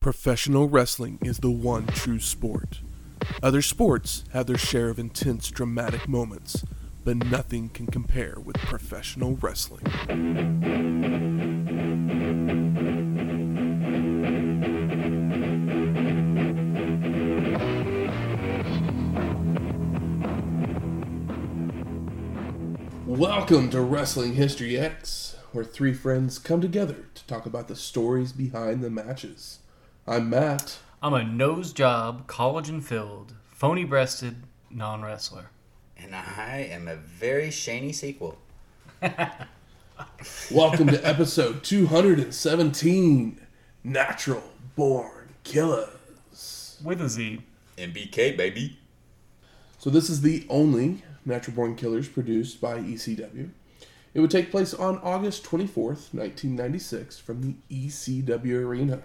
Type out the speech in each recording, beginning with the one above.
Professional wrestling is the one true sport. Other sports have their share of intense, dramatic moments, but nothing can compare with professional wrestling. Welcome to Wrestling History X, where three friends come together to talk about the stories behind the matches. I'm Matt. I'm a nose job, collagen filled, phony breasted non wrestler. And I am a very shiny sequel. Welcome to episode 217 Natural Born Killers. With a Z. NBK, baby. So, this is the only Natural Born Killers produced by ECW. It would take place on August 24th, 1996, from the ECW Arena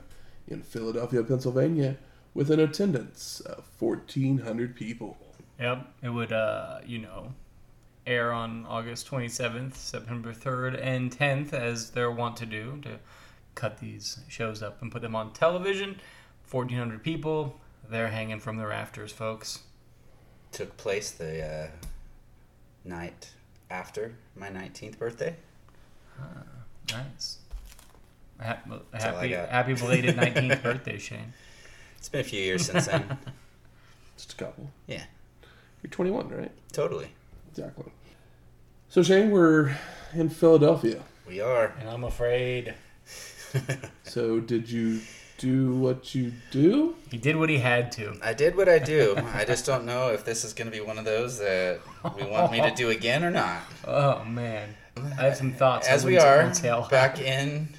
in Philadelphia, Pennsylvania, with an attendance of 1,400 people. Yep. It would, uh, you know, air on August 27th, September 3rd, and 10th, as they're wont to do, to cut these shows up and put them on television. 1,400 people. They're hanging from the rafters, folks. Took place the uh, night after my 19th birthday. Nice. Happy, happy, happy belated 19th birthday, Shane. It's been a few years since then. Just a couple. Yeah, You're 21, right? totally. Exactly. So, Shane, we're in Philadelphia. We are. And I'm afraid So, did you do what you do? he did what he had to. I did what I do. I just don't know if this is going to be one of those that we want me to do again or not. Oh, man. I have some thoughts. As we are Hotel. back in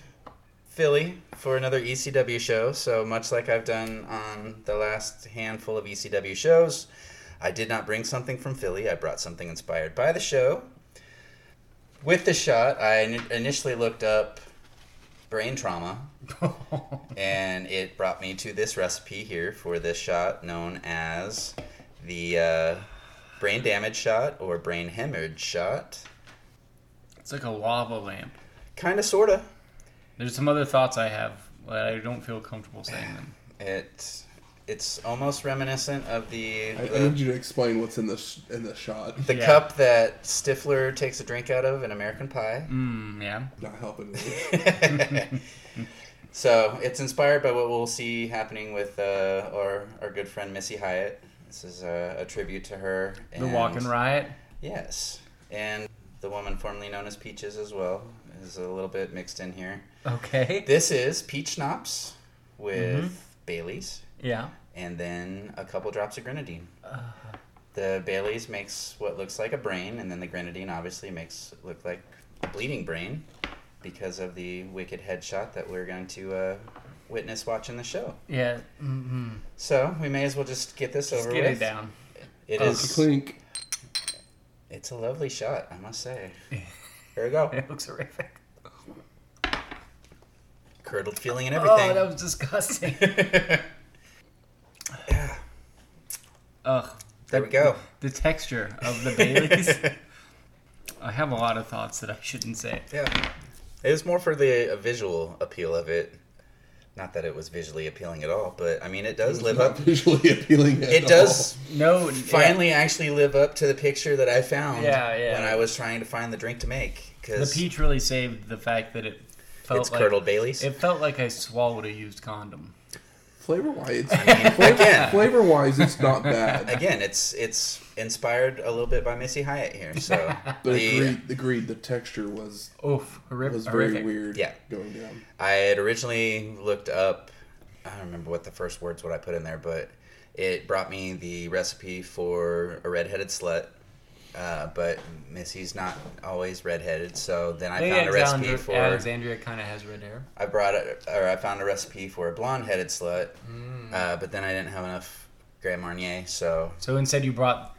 Philly for another ECW show, so much like I've done on the last handful of ECW shows, I did not bring something from Philly. I brought something inspired by the show. With the shot, I initially looked up brain trauma, and it brought me to this recipe here for this shot known as the uh, brain damage shot or brain hemorrhage shot. It's like a lava lamp. Kind of, sort of. There's some other thoughts I have, but I don't feel comfortable saying them. It it's almost reminiscent of the I, I the, need you to explain what's in this in the shot. the Yeah. cup that Stifler takes a drink out of in American Pie. Mm, yeah. Not helping so it's inspired by what we'll see happening with uh, our our good friend Missy Hyatt. This is a, a tribute to her. The Walking Riot. Yes, and the woman formerly known as Peaches as well is a little bit mixed in here. Okay. This is peach schnapps with Mm-hmm. Bailey's. Yeah. and then a couple drops of grenadine. The Bailey's makes what looks like a brain, and then the grenadine obviously makes it look like a bleeding brain because of the wicked headshot that we're going to uh, witness watching the show. Yeah. Mm-hmm. So we may as well just get this Just over get with. it down. It Oh, is. Clink. It's a lovely shot, I must say. Here we go. It looks horrific. Curdled feeling and everything. Oh, that was disgusting. yeah. Ugh. there we go. The texture of the Baileys. I have a lot of thoughts that I shouldn't say. Yeah. It was more for the uh, visual appeal of it. Not that it was visually appealing at all, but I mean, it does live up. visually appealing. At It does No. finally actually live up to the picture that I found Yeah, yeah. when I was trying to find the drink to make. because The peach really saved the fact that it felt it's like curdled Bailey's. it felt like I swallowed a used condom. Flavor wise, again, flavor wise, it's not bad. again, it's it's inspired a little bit by Missy Hyatt here. So But the, agreed, agreed, the texture was Oof, horri- was very horrific. weird. Yeah. going down. I had originally looked up. I don't remember what the first words what I put in there, but it brought me the recipe for a redheaded slut. Uh, but Missy's not always redheaded, so then I Hey, found a recipe Alexandria, for. Alexandria kind of has red hair. I brought it, or I found a recipe for a blonde-headed slut, Mm. uh, but then I didn't have enough Grand Marnier, so So instead, you brought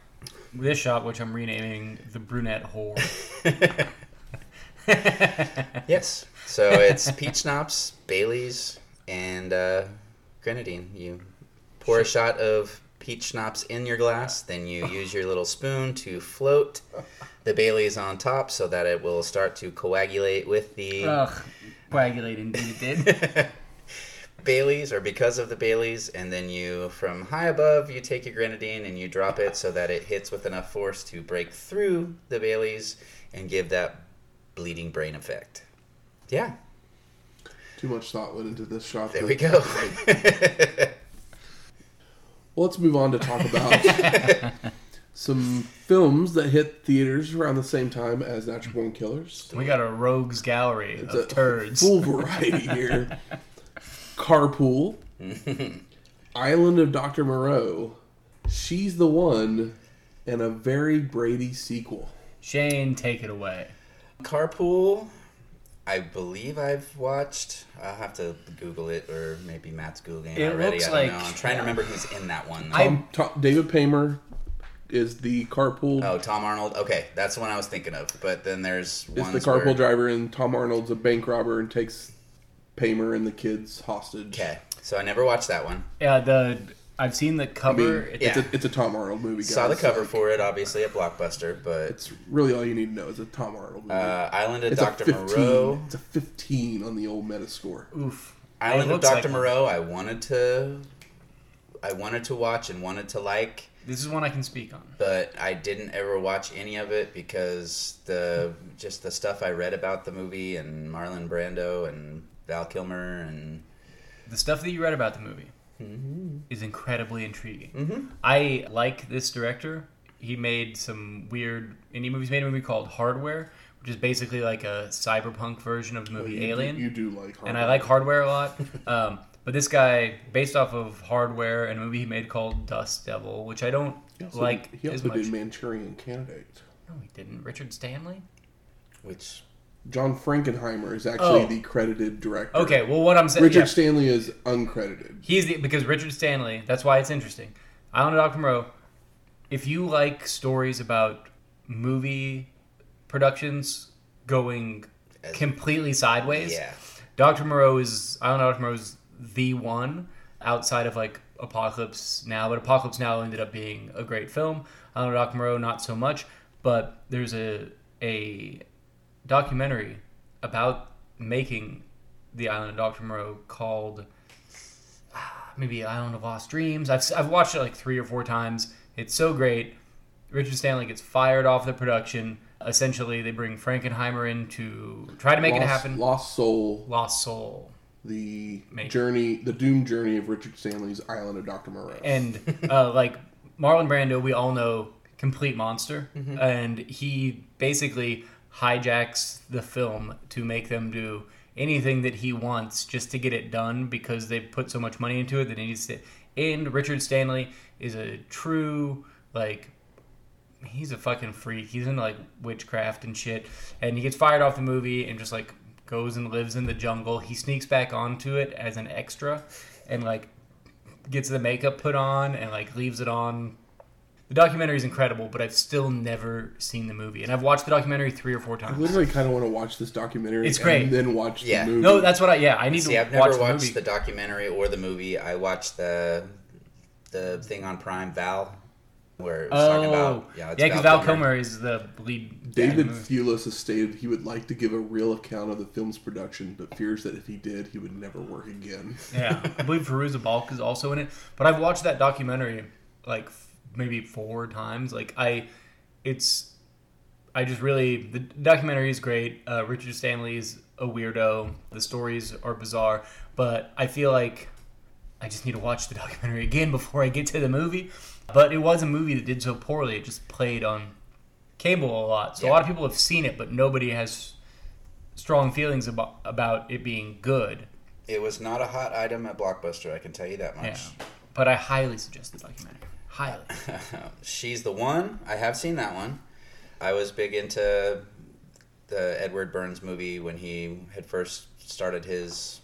this shot, which I'm renaming the brunette whore. yes. So it's peach schnapps, Bailey's, and uh, grenadine. You pour a shot of peach schnapps in your glass, then you use your little spoon to float the Bailey's on top so that it will start to coagulate with the Ugh, coagulate indeed it did. Baileys or because of the Baileys, and then you from high above you take your grenadine and you drop it so that it hits with enough force to break through the Baileys and give that bleeding brain effect. Yeah, Too much thought went into this shot. there we go. Well, let's move on to talk about some films that hit theaters around the same time as Natural Born Killers. We got a rogues gallery It's of a turds. full variety here. Carpool, Island of Dr. Moreau, She's the One, and a very Brady sequel. Shane, take it away. Carpool, I believe I've watched. I'll have to Google it, or maybe Matt's googling it It already. looks I don't like- know. I'm trying to remember who's in that one. I- Tom, Tom, David Paymer is the carpool. oh, Tom Arnold. Okay, that's the one I was thinking of. But then there's is ones the carpool where, driver, and Tom Arnold's a bank robber and takes Paymer and the kids hostage. Okay, so I never watched that one. Yeah, the I've seen the I cover. mean, It's- it's, Yeah. a, it's a Tom Arnold movie. Guys. Saw the cover Like, for it, obviously a blockbuster. But It's really all you need to know. It's a Tom Arnold movie. uh, Island of it's Dr. 15. Moreau. It's a 15 on the old Metascore. Oof. Island of Dr. like one. Moreau. I wanted to, I wanted to watch and wanted to like. This is one I can speak on. but I didn't ever watch any of it because the just the stuff I read about the movie and Marlon Brando and Val Kilmer and The stuff that you read about the movie Mm-hmm. is incredibly intriguing. Mhm. I like this director. He made some weird indie movies. He made a movie called Hardware, which is basically like a cyberpunk version of the movie you, Alien. You, you do like and I like Hardware a lot. Um, but this guy, based off of Hardware and a movie he made called Dust Devil, which I don't He also, like he as also much. did Manchurian Candidate. No, he didn't. Richard Stanley. which John Frankenheimer is actually Oh. the credited director. Okay, well, what I'm saying, Richard yeah, Stanley is uncredited. he's the because Richard Stanley. That's why it's interesting. Island of Dr. Moreau. If you like stories about movie productions going As- completely sideways, yeah Dr. Moreau is I don't know Dr. Moreau is the one outside of like Apocalypse Now, but Apocalypse Now ended up being a great film. I don't Dr. Moreau not so much, but there's a a documentary about making the island of Dr. Moreau called ah, maybe Island of Lost Dreams. I've I've watched it like 3 or 4 times. It's so great. Richard Stanley gets fired off the production. Essentially, they bring Frankenheimer in to try to make Lost, it happen. Lost Soul, Lost Soul. the Make- journey, the doomed journey of Richard Stanley's Island of Dr. Moreau. And uh, like Marlon Brando, we all know complete monster, and he basically hijacks the film to make them do anything that he wants just to get it done because they put so much money into it that he needs to. And Richard Stanley is a true like he's a fucking freak. He's into like witchcraft and shit. And he gets fired off the movie and just like goes and lives in the jungle. He sneaks back onto it as an extra and like gets the makeup put on and like leaves it on. The documentary is incredible, but I've still never seen the movie. And I've watched the documentary three or four times. I literally kind of want to watch this documentary. It's great. And then watch Yeah. the movie. No, that's what I yeah, I need see to I've watch never the watched movie. the documentary or the movie. I watched the the thing on Prime Val where it was oh, talking about oh. yeah yeah, because Val Kilmer is the lead. David guy in the movie. Thewlis has stated he would like to give a real account of the film's production, but fears that if he did, he would never work again. Yeah, I believe Fairuza Balk is also in it. But I've watched that documentary like f- maybe four times. Like I, it's, I just really the documentary is great. Uh, Richard Stanley is a weirdo. The stories are bizarre, but I feel like I just need to watch the documentary again before I get to the movie. But it was a movie that did so poorly. It just played on cable a lot, so a lot of people have seen it, but nobody has strong feelings about about it being good. It was not a hot item at Blockbuster, I can tell you that much. Yeah. But I highly suggest the documentary. Highly. She's the one. I have seen that one. I was big into the Edward Burns movie when he had first started his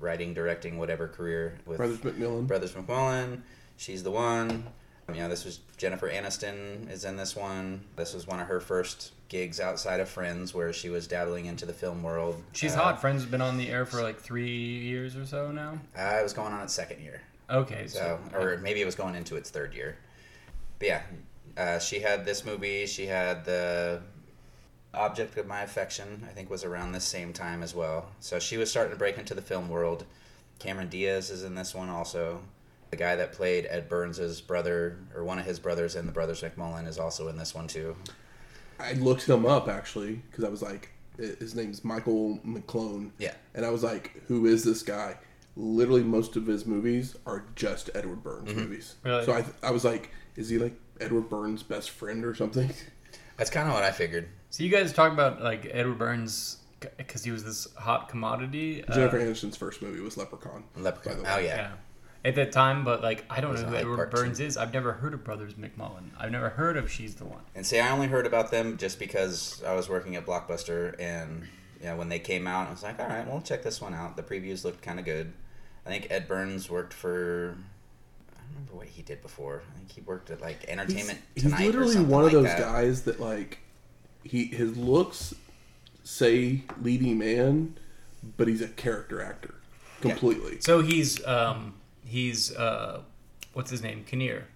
writing, directing, whatever career with Brothers McMillan. Brothers McMullen. She's the one. You know, this was Jennifer Aniston is in this one. This was one of her first gigs outside of Friends, where she was dabbling into the film world. She's Uh, hot. Friends has been on the air for like three years or so now. I was going on its second year. Okay, So, so, or maybe it was going into its third year. But yeah, uh, she had this movie. She had the Object of My Affection. I think was around the same time as well. So she was starting to break into the film world. Cameron Diaz is in this one also. The guy that played Ed Burns' brother, or one of his brothers in the Brothers McMullen, is also in this one too. I looked him up actually because I was like, his name's Michael McGlone. Yeah. And I was like, who is this guy? Literally, most of his movies are just Edward Burns movies. Really? So I, I was like, is he like Edward Burns' best friend or something? That's kind of what I figured. So you guys talk about like Edward Burns because he was this hot commodity. uh, Jennifer Aniston's first movie was Leprechaun. Leprechaun. by the Oh yeah. yeah. At that time, but like I don't know it who Edward Burns too? is. I've never heard of Brothers McMullen. I've never heard of She's the One. And see, I only heard about them just because I was working at Blockbuster, and you know, when they came out, I was like, all right, well, check this one out. The previews looked kind of good. I think Ed Burns worked for. I don't remember what he did before. I think he worked at like Entertainment he's Tonight. or literally something one of like those that. guys that like he his looks say leading man, but he's a character actor completely. So he's um he's uh what's his name Kinnear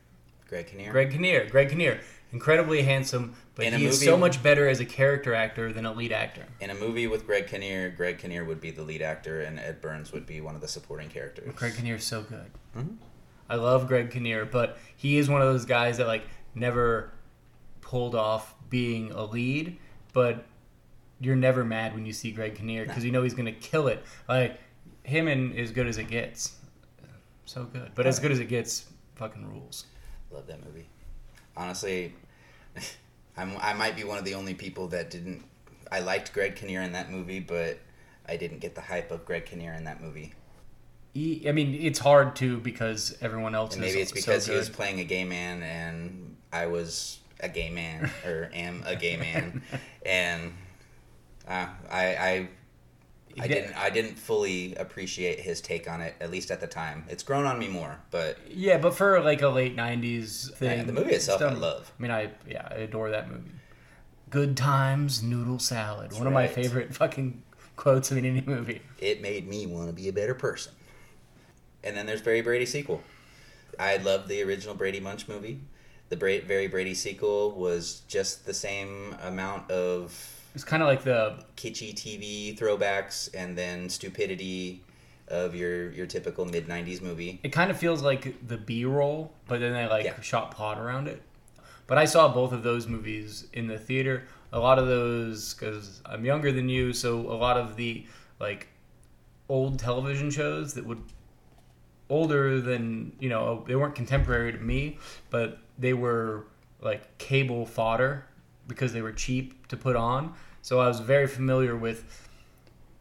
Greg Kinnear. Greg Kinnear Greg Kinnear incredibly handsome but In a he is so much better as a character actor than a lead actor. In a movie with Greg Kinnear, Greg Kinnear would be the lead actor, and Ed Burns would be one of the supporting characters. Greg Kinnear is so good. Mhm. I love Greg Kinnear, but he is one of those guys that like never pulled off being a lead, but you're never mad when you see Greg Kinnear because you know he's gonna kill it. Like him and as good as it gets, so good. But as good as it gets, fucking rules. Love that movie. Honestly, I'm, I might be one of the only people that didn't. I liked Greg Kinnear in that movie, but I didn't get the hype of Greg Kinnear in that movie. He, I mean, it's hard too because everyone else And is maybe it's so because he was playing a gay man and I was a gay man or am a gay man, and uh, I I I didn't I didn't fully appreciate his take on it at least at the time. It's grown on me more, but Yeah, but for like a late '90s thing, Yeah, the movie itself it's I love. I mean, I yeah, I adore that movie. Good times, noodle salad. One of my favorite fucking quotes in any movie. it made me want to be a better person. And then there's Very Brady sequel. I love the original Brady Bunch movie. The Bra- Very Brady sequel was just the same amount of It's kind of like the kitschy TV throwbacks and then stupidity of your your typical mid '90s movie. it kind of feels like the B-roll, but then they like Yeah. shot plot around it. But I saw both of those movies in the theater. A lot of those because I'm younger than you, so a lot of the like old television shows that would older than you know they weren't contemporary to me, but they were like cable fodder because they were cheap to put on. So I was very familiar with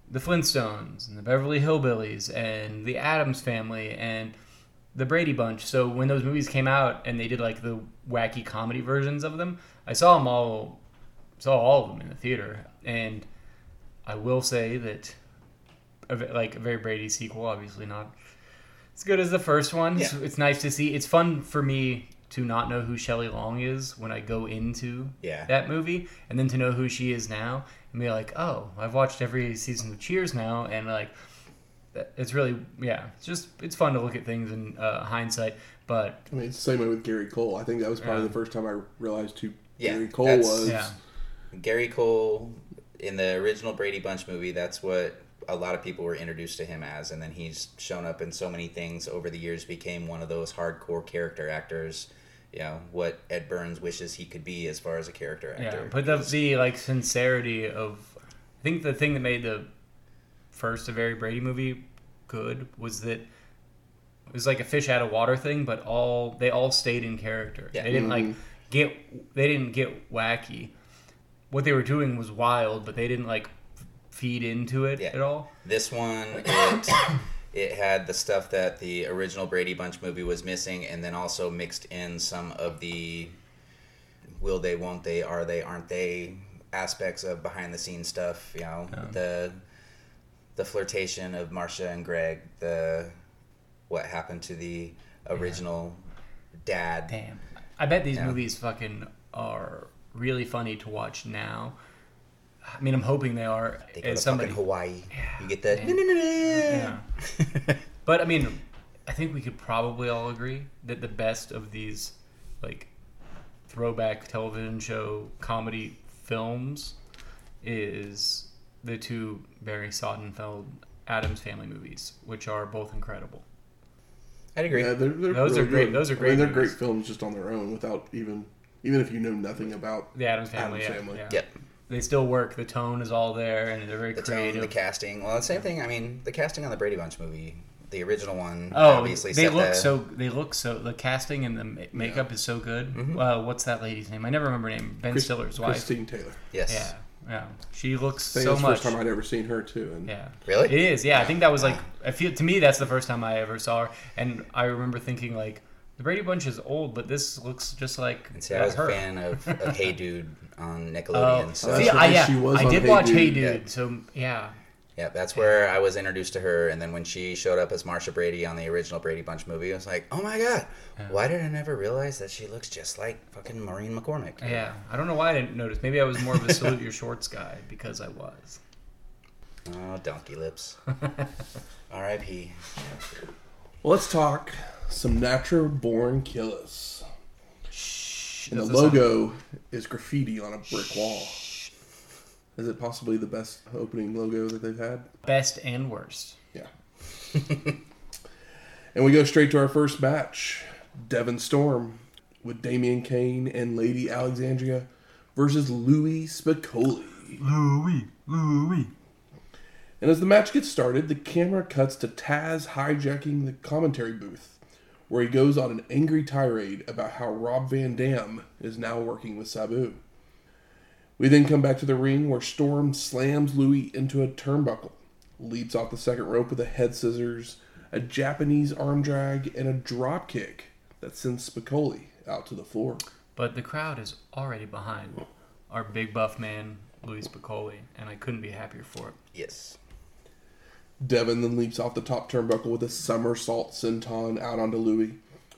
the Flintstones and the Beverly Hillbillies and the Addams Family and the Brady Bunch. So when those movies came out and they did like the wacky comedy versions of them, I saw them all, saw all of them in the theater, and I will say that, like a very Brady sequel, obviously not as good as the first one. Yeah. So it's nice to see. It's fun for me to not know who Shelley Long is when I go into Yeah. that movie, and then to know who she is now, and be like, oh, I've watched every season of Cheers now, and like, it's really yeah, it's just it's fun to look at things in uh, hindsight. But I mean, it's the same way with Gary Cole. I think that was probably Yeah. the first time I realized who Yeah, Gary Cole was. yeah, Gary Cole in the original Brady Bunch movie, that's what a lot of people were introduced to him as, and then he's shown up in so many things over the years, became one of those hardcore character actors. You know what Ed Burns wishes he could be as far as a character actor. yeah. But the the like sincerity of, I think the thing that made the first a very Brady movie good was that it was like a fish out of water thing, but all they all stayed in character. Yeah. They didn't like Mhm. get they didn't get wacky. What they were doing was wild, but they didn't like feed into it Yeah. at all. This one, it it had the stuff that the original Brady Bunch movie was missing, and then also mixed in some of the will they, won't they, are they, aren't they aspects of behind the scenes stuff. You know, Yeah. the the flirtation of Marcia and Greg, the what happened to the original dad. Damn. I bet these Yeah. movies fucking are really funny to watch now. I mean, I'm hoping they are. They go As to somebody, fucking Hawaii. Yeah, you get that. man. but I mean, I think we could probably all agree that the best of these, like, throwback television show comedy films, is the two Barry Sonnenfeld Addams Family movies, which are both incredible. I'd agree. Yeah, they're, they're Those are great- good. those are I mean, great they're movies. great films just on their own without even even if you know nothing about. The Addams Family, Addams yeah, Family. yeah. Yep. They still work. The tone is all there, and they're very The tone, the casting. Well, the same thing. I mean, the casting on the Brady Bunch movie, the original one, Oh, obviously they set look the- so. They look so. The casting and the ma- makeup is so good. Mm-hmm. Uh, what's that lady's name? I never remember her name. Ben Chris- Stiller's wife. Christine Taylor. Yes. Yeah, yeah. She looks I think so that's the much. first time I'd ever seen her too. And Yeah. Really? It is. Yeah, I think that was like. I feel to me that's the first time I ever saw her, and I remember thinking like, the Brady Bunch is old, but this looks just like And see, I was her. a fan of, of Hey Dude on Oh, Nickelodeon. so see, I, yeah, she was I did Hey watch Dude, Hey yeah. Dude, so yeah, yeah, that's where I was introduced to her. And then when she showed up as Marcia Brady on the original Brady Bunch movie, I was like, oh my god, why did I never realize that she looks just like fucking Maureen McCormick? yeah. I don't know why I didn't notice. Maybe I was more of a salute your shorts guy because I was. Oh, donkey lips. R.I.P. well, let's talk some natural born killers. And the That's the logo is graffiti on a brick wall. Is it possibly the best opening logo that they've had? Best and worst. Yeah. and we go straight to our first match Devon Storm with Damien Kane and Lady Alexandria versus Louis Spicolli. Louis, Louis. And as the match gets started, the camera cuts to Taz hijacking the commentary booth, where he goes on an angry tirade about how Rob Van Dam is now working with Sabu. We then come back to the ring where Storm slams Louis into a turnbuckle, leaps off the second rope with a head scissors, a Japanese arm drag, and a drop kick that sends Spicolli out to the floor. But the crowd is already behind our big buff man, Louis Piccoli, and I couldn't be happier for it. Yes. Devon then leaps off the top turnbuckle with a somersault senton out onto Louis,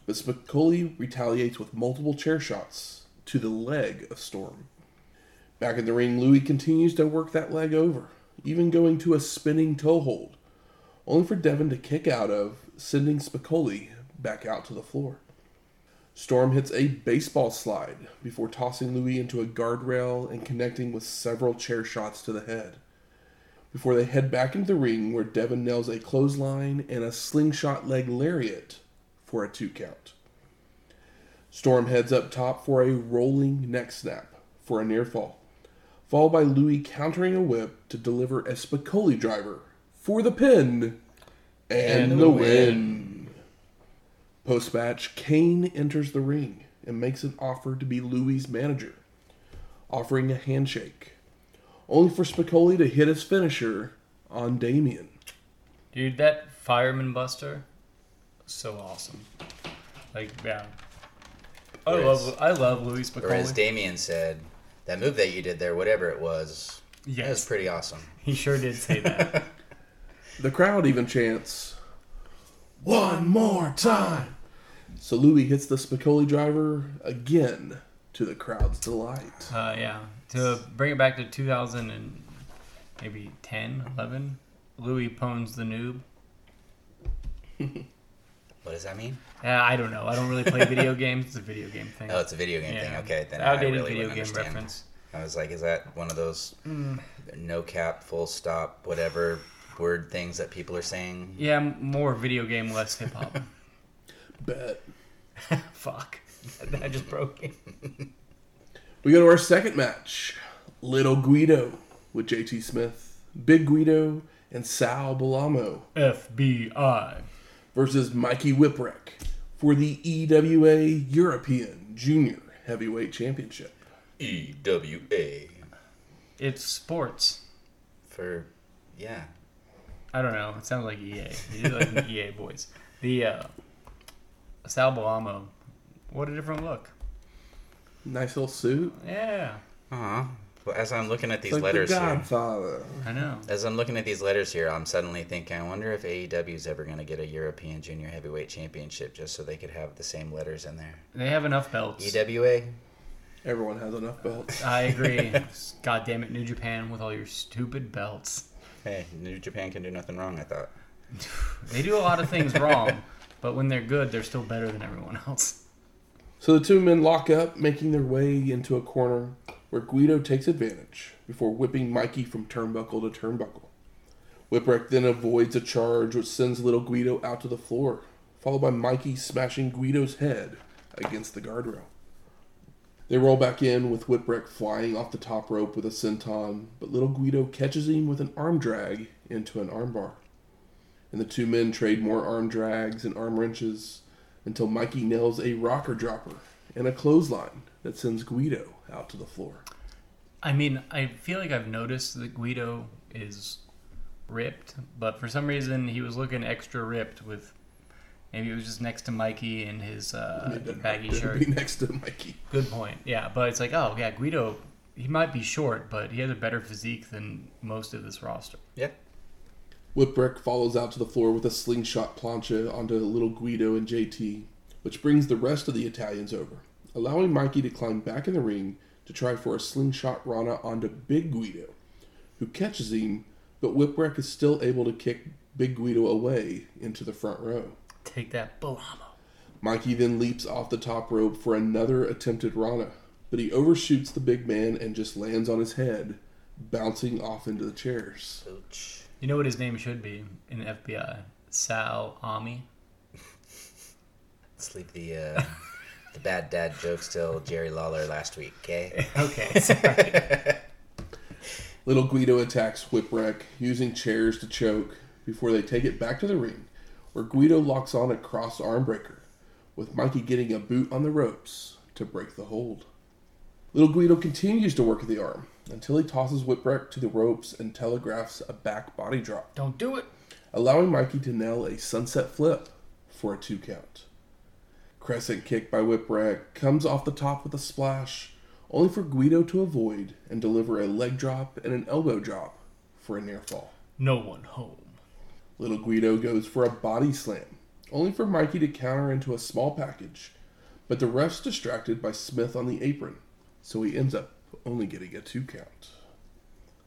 but Spicolli retaliates with multiple chair shots to the leg of Storm. Back in the ring, Louis continues to work that leg over, even going to a spinning toe hold, only for Devon to kick out of, sending Spicolli back out to the floor. Storm hits a baseball slide before tossing Louis into a guardrail and connecting with several chair shots to the head before they head back into the ring where Devon nails a clothesline and a slingshot leg lariat for a two count. Storm heads up top for a rolling neck snap for a near fall, followed by Louis countering a whip to deliver a Spicolli driver for the pin and, And the the win. Post match, Kane enters the ring and makes an offer to be Louis' manager, offering a handshake only for Spicolli to hit his finisher on Damien. Dude, that fireman buster, so awesome. Like, yeah. I Whereas- love, I love Louis Or as Piccoli. Damien said, that move that you did there, whatever it was, that was pretty awesome. he sure did say that. The crowd even chants, One more time! So Louis hits the Spicolli driver again to the crowd's delight. uh, yeah, to bring it back to 2000 and maybe 10, 11, Louis Pones the noob. What does that mean? Yeah, I don't know. I don't really play video games. It's a video game thing. Oh, it's a video game yeah. thing. Okay, then outdated I really video wouldn't game understand. reference. I was like, is that one of those Mm. no cap, full stop, whatever word things that people are saying? Yeah, more video game, less hip hop. Bet. Fuck, I just broke it. We go to our second match Little Guido with JT Smith, Big Guido, and Sal Bellomo FBI. versus Mikey Whipwreck for the EWA European Junior Heavyweight Championship. EWA It's sports. for yeah. I don't know. It sounds like EA. You like the EA boys. The uh, Sal Bellomo. What a different look. Nice little suit. Yeah, Uh-huh. Well, as I'm looking at these like letters the here, I know. as I'm looking at these letters here, I'm suddenly thinking, I wonder if AEW is ever going to get a European Junior Heavyweight Championship just so they could have the same letters in there. They have enough belts. EWA. Everyone has enough belts. I agree. God damn it, New Japan with all your stupid belts. Hey, New Japan can do nothing wrong. I thought. They do a lot of things wrong, but when they're good, they're still better than everyone else. So the two men lock up, making their way into a corner where Guido takes advantage before whipping Mikey from turnbuckle to turnbuckle. Whipwreck then avoids a charge which sends little Guido out to the floor, followed by Mikey smashing Guido's head against the guardrail. They roll back in with Whipwreck flying off the top rope with a senton, but little Guido catches him with an arm drag into an armbar. And the two men trade more arm drags and arm wrenches until Mikey nails a rocker dropper and a clothesline that sends Guido out to the floor. I mean, I feel like I've noticed that Guido is ripped, but for some reason he was looking extra ripped with. Maybe it was just next to Mikey in his uh, didn't baggy hurt to shirt. Be next to Mikey. Good point. Yeah, but it's like, oh yeah, Guido. He might be short, but he has a better physique than most of this roster. Yeah. Whipwreck follows out to the floor with a slingshot plancha onto little Guido and JT, which brings the rest of the Italians over, allowing Mikey to climb back in the ring to try for a slingshot Rana onto Big Guido, who catches him, but Whipwreck is still able to kick Big Guido away into the front row. Take that, Bellomo. Mikey then leaps off the top rope for another attempted Rana, but he overshoots the big man and just lands on his head, bouncing off into the chairs. Ouch. You know what his name should be in the FBI? Sal Ami. Let's leave the uh, the bad dad jokes till Jerry Lawler last week, okay? Okay, sorry. Little Guido attacks Whipwreck using chairs to choke before they take it back to the ring, where Guido locks on a cross arm breaker, with Mikey getting a boot on the ropes to break the hold. Little Guido continues to work the arm until he tosses Whipwreck to the ropes and telegraphs a back body drop, Don't do it. allowing Mikey to nail a sunset flip for a two count. Crescent kick by Whipwreck comes off the top with a splash, only for Guido to avoid and deliver a leg drop and an elbow drop for a near fall. No one home. Little Guido goes for a body slam, only for Mikey to counter into a small package, but the ref's distracted by Smith on the apron, so he ends up only getting a two count.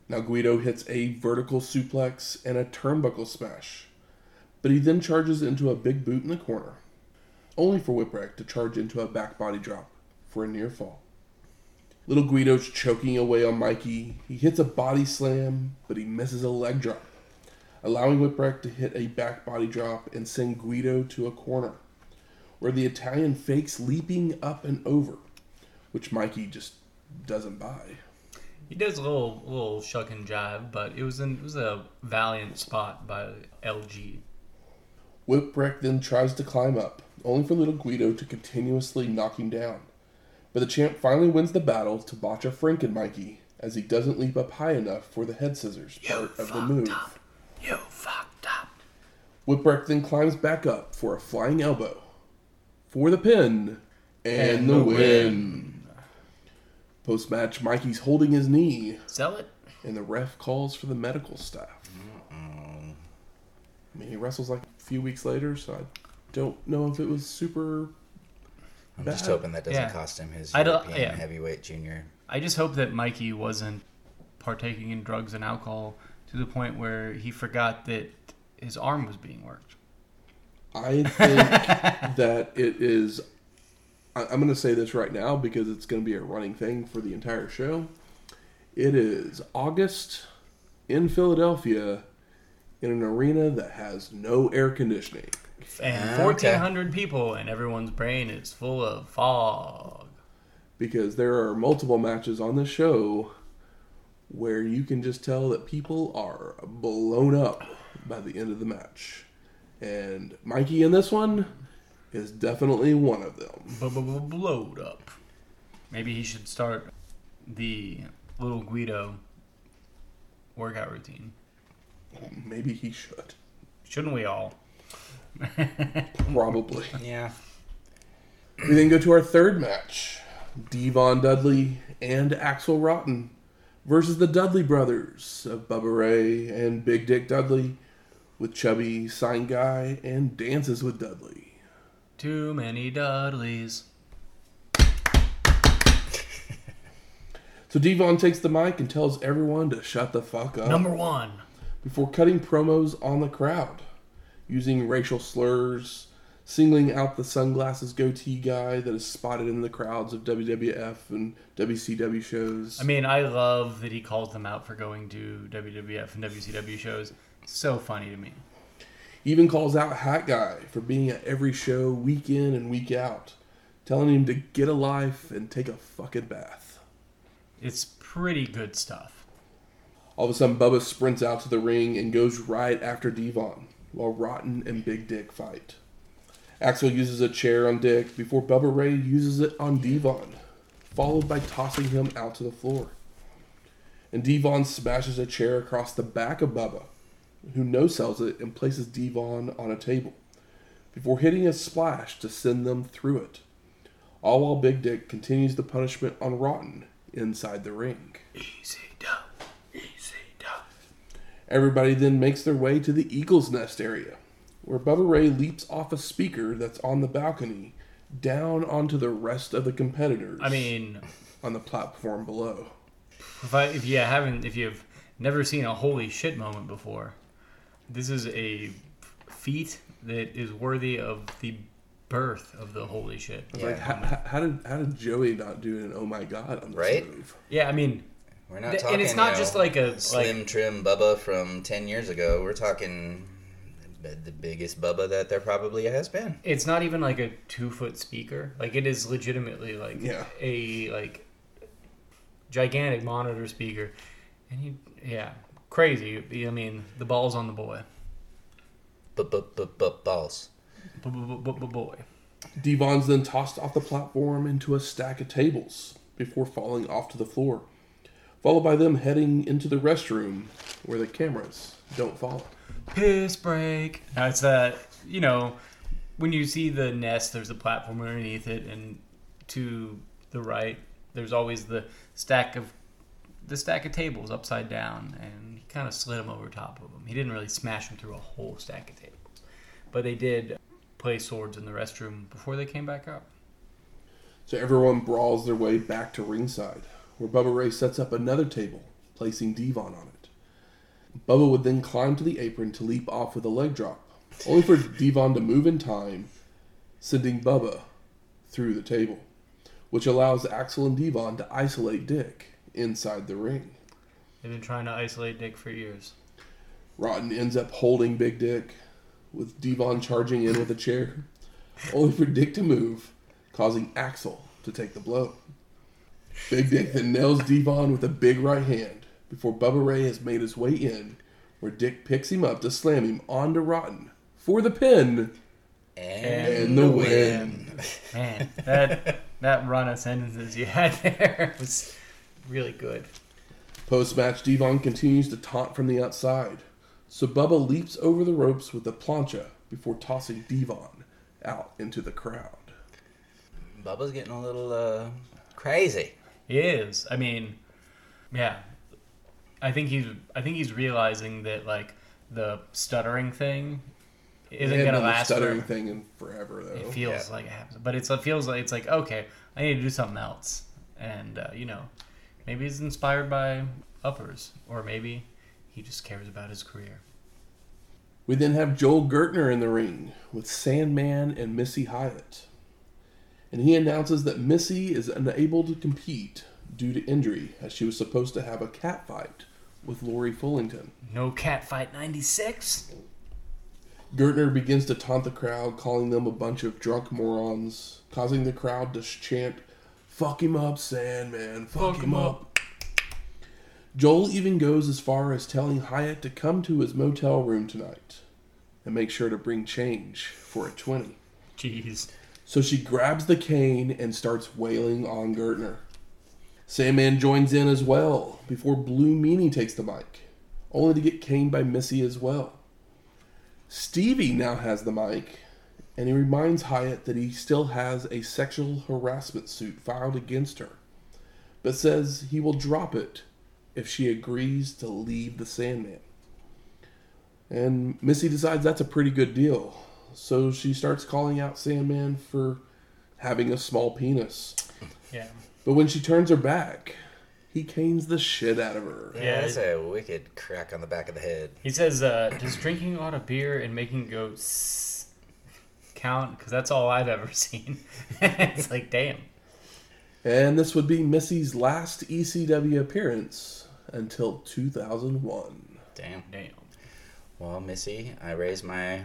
Now Guido hits a vertical suplex and a turnbuckle smash, but he then charges into a big boot in the corner, only for Whipwreck to charge into a back body drop for a near fall. Little Guido's choking away on Mikey. He hits a body slam, but he misses a leg drop allowing Whipwreck to hit a back body drop and send Guido to a corner, where the Italian fakes leaping up and over, which Mikey just doesn't buy. He does a little little shuck and jive, but it was an, it was a valiant spot by LG. Whipwreck then tries to climb up, only for little Guido to continuously knock him down. But the champ finally wins the battle to botch a Franken Mikey, as he doesn't leap up high enough for the head scissors part of the move. You fucked up. Whipwreck then climbs back up for a flying elbow, for the pin, and, And the, the win. Post match, Mikey's holding his knee, Sell it. and the ref calls for the medical staff. I mean, he wrestles like a few weeks later, so I don't know if it was super. I'm just Bad. hoping that doesn't Yeah. cost him his I don't- European yeah. heavyweight junior. I just hope that Mikey wasn't partaking in drugs and alcohol to the point where he forgot that his arm was being worked. I think that it is. I- I'm going to say this right now because it's going to be a running thing for the entire show. It is August in Philadelphia in an arena that has no air conditioning. And Okay. 1,400 people, and everyone's brain is full of fog. because there are multiple matches on the show where you can just tell that people are blown up by the end of the match. And Mikey in this one is definitely one of them. blowed up. Maybe he should start the little Guido workout routine. Maybe he should. Shouldn't we all? Probably. Yeah. We then go to our third match D-Von Dudley and Axel Rotten versus the Dudley brothers of Bubba Ray and Big Dick Dudley with Chubby, Sign Guy, and Dances with Dudley. Too many Dudleys. So D-Von takes the mic and tells everyone to shut the fuck up Number one. before cutting promos on the crowd, using racial slurs, singling out the sunglasses goatee guy that is spotted in the crowds of WWF and WCW shows. I mean, I love that he calls them out for going to WWF and WCW shows. So funny to me. Even calls out Hat Guy for being at every show week in and week out, telling him to get a life and take a fucking bath. It's pretty good stuff. All of a sudden, Bubba sprints out to the ring and goes right after D-Von, while Rotten and Big Dick fight. Axel uses a chair on Dick before Bubba Ray uses it on D-Von, followed by tossing him out to the floor. And D-Von smashes a chair across the back of Bubba, who no sells it and places D-Von on a table, before hitting a splash to send them through it. All while Big Dick continues the punishment on Rotten inside the ring. Easy dub. Easy dub. Everybody then makes their way to the Eagle's Nest area, where Bubba Ray leaps off a speaker that's on the balcony down onto the rest of the competitors I mean, on the platform below. if I if you haven't if you've never seen a holy shit moment before, this is a feat that is worthy of the birth of the holy shit. I was like, Yeah. how, how did how did Joey not do an oh my god on this Right? move? Yeah, I mean, We're not Th- talking. and it's not you know, just like a slim like trim Bubba from ten years ago. We're talking the the biggest Bubba that there probably has been. it's not even like a two foot speaker. Like it is legitimately like Yeah. a like gigantic monitor speaker, and you yeah crazy. I mean, the ball's on the boy. But but but but balls. Boy. D-Von's then tossed off the platform into a stack of tables before falling off to the floor, followed by them heading into the restroom where the cameras don't follow. Piss break. Now it's that you know when you see the nest, there's a platform underneath it, and to the right, there's always the stack of the stack of tables upside down, and he kind of slid them over top of them. He didn't really smash them through a whole stack of tables, but they did play swords in the restroom before they came back up. So everyone brawls their way back to ringside, where Bubba Ray sets up another table, placing D-Von on it. Bubba would then climb to the apron to leap off with a leg drop, only for D-Von to move in time, sending Bubba through the table, which allows Axel and D-Von to isolate Dick inside the ring. They've been trying to isolate Dick for years. Rotten ends up holding Big Dick, with D-Von charging in with a chair, only for Dick to move, causing Axel to take the blow. Big Dick then nails D-Von with a big right hand before Bubba Ray has made his way in, where Dick picks him up to slam him onto Rotten for the pin. And, And the win. Man, that that run of sentences you had there was really good. Post match, D-Von continues to taunt from the outside, so Bubba leaps over the ropes with the plancha before tossing D-Von out into the crowd. Bubba's getting a little uh, crazy. He is. I mean, yeah. I think he's. I think he's realizing that like the stuttering thing isn't gonna done the last. stuttering For, thing in forever, though. it feels Yeah. like it happens, but it's it feels like it's like okay, I need to do something else, and uh, you know, maybe he's inspired by uppers, or maybe he just cares about his career. We then have Joel Gertner in the ring with Sandman and Missy Hyatt. And he announces that Missy is unable to compete due to injury, as she was supposed to have a cat fight with Lori Fullington. No cat fight ninety six. Gertner begins to taunt the crowd, calling them a bunch of drunk morons, causing the crowd to chant, Fuck him up, Sandman, fuck, him up. Joel even goes as far as telling Hyatt to come to his motel room tonight and make sure to bring change for a 20. Jeez. So she grabs the cane and starts wailing on Gertner. Sandman joins in as well before Blue Meanie takes the mic, only to get caned by Missy as well. Stevie now has the mic, and he reminds Hyatt that he still has a sexual harassment suit filed against her, but says he will drop it if she agrees to leave the Sandman. And Missy decides that's a pretty good deal, so she starts calling out Sandman for having a small penis. Yeah. But when she turns her back, he canes the shit out of her. Yeah, Yeah, that's a wicked crack on the back of the head. He says, uh, "Does drinking a lot of beer and making it go "Sss" count?" Because that's all I've ever seen. it's like, damn. And this would be Missy's last ECW appearance until 2001. Damn. Damn. Well, Missy, I raise my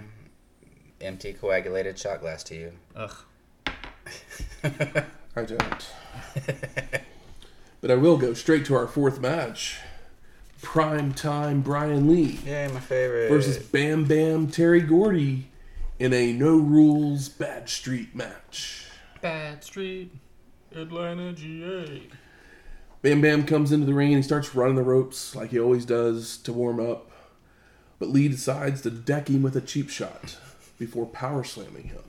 empty coagulated shot glass to you. Ugh. I don't. But I will go straight to our fourth match. Prime time Brian Lee Yay, my favorite. versus Bamm Bamm Terry Gordy in a no rules bad street match. Bad Street, Atlanta, GA. Bamm Bamm comes into the ring and he starts running the ropes like he always does to warm up. But Lee decides to deck him with a cheap shot before power slamming him.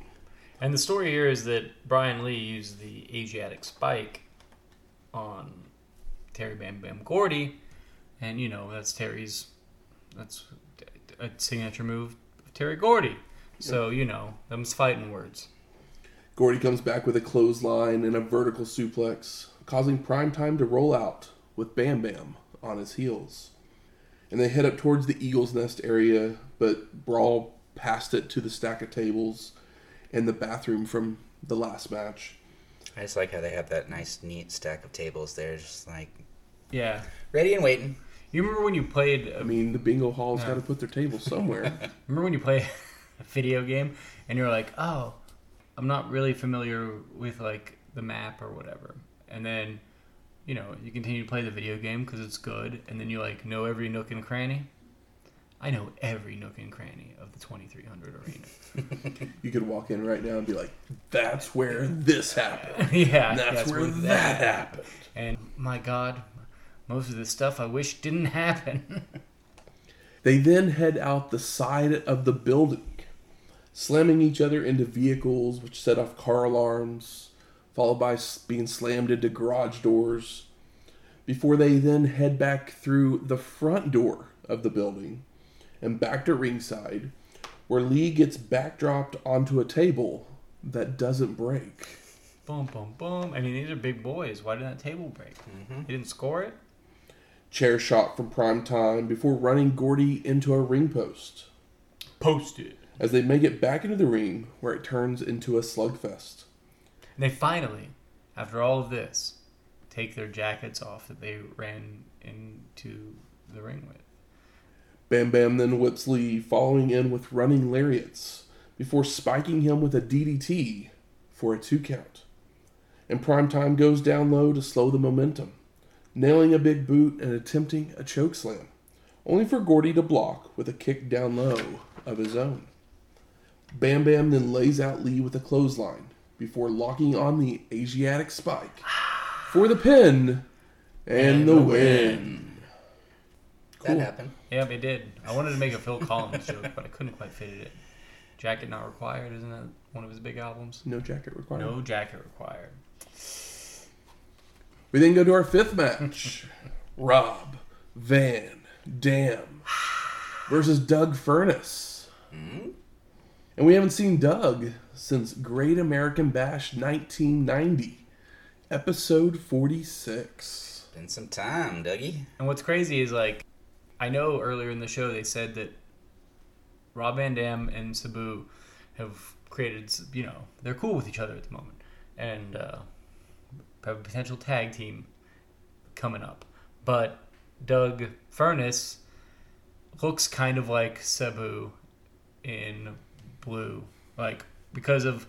And the story here is that Brian Lee used the Asiatic spike on Terry Bamm Bamm Gordy, and you know that's Terry's that's a signature move of Terry Gordy. So you know them's fighting words. Gordy comes back with a clothesline and a vertical suplex, causing Primetime to roll out with Bamm Bamm on his heels. And they head up towards the Eagle's Nest area, but brawl past it to the stack of tables and the bathroom from the last match. I just like how they have that nice, neat stack of tables there, just like Yeah, ready and waiting. you remember when you played? I mean, the bingo hall's Yeah. got to put their tables somewhere. Remember when you play a video game and you're like, oh, I'm not really familiar with like the map or whatever, and then you know you continue to play the video game because it's good, and then you like know every nook and cranny. I know every nook and cranny of the 2300 arena. you could walk in right now and be like, that's where this happened. yeah, And that's, where, that happened. And my God, most of this stuff I wish didn't happen. They then head out the side of the building, slamming each other into vehicles, which set off car alarms, followed by being slammed into garage doors, before they then head back through the front door of the building and back to ringside, where Lee gets backdropped onto a table that doesn't break. boom, boom, boom. I mean, these are big boys. Why did that table break? Mm-hmm. He didn't score it. Chair shot from prime time before running Gordy into a ring post. Posted. As they make it back into the ring, where it turns into a slugfest. And they finally, after all of this, take their jackets off that they ran into the ring with. Bamm Bamm then whips Lee, following in with running lariats, before spiking him with a DDT for a two count. And Primetime goes down low to slow the momentum, nailing a big boot and attempting a choke slam, only for Gordy to block with a kick down low of his own. Bamm Bamm then lays out Lee with a clothesline before locking on the Asiatic spike for the pin and, And the the win. That Cool. happened. Yep, it did. I wanted to make a Phil Collins joke, but I couldn't quite fit it in. Jacket not required, isn't that one of his big albums? No jacket required. No jacket required. We then go to our fifth match Rob Van Dam versus Doug Furnas. Hmm? And we haven't seen Doug since Great American Bash 1990, episode 46. Been some time, Dougie. And what's crazy is like, I know earlier in the show they said that Rob Van Dam and Sabu have created, you know, they're cool with each other at the moment, and uh, have a potential tag team coming up. But Doug Furnas looks kind of like Sabu in blue, like because of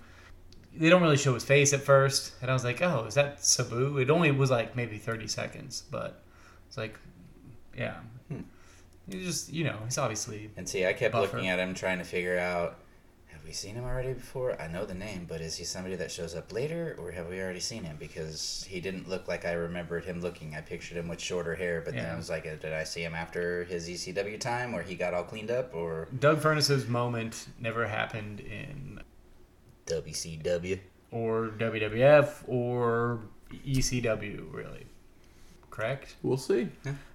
they don't really show his face at first, and I was like, oh, is that Sabu? It only was like maybe thirty seconds, but it's like, yeah, hmm. he's just you know he's obviously And see, I kept Buffer. looking at him trying to figure out we seen him already before? I know the name, but is he somebody that shows up later or have we already seen him? Because he didn't look like I remembered him looking. I pictured him with shorter hair, but then I was like, uh, did I see him after his ECW time where he got all cleaned up or Doug Furnas's moment never happened in WCW? or WWF or ECW really, correct? We'll see.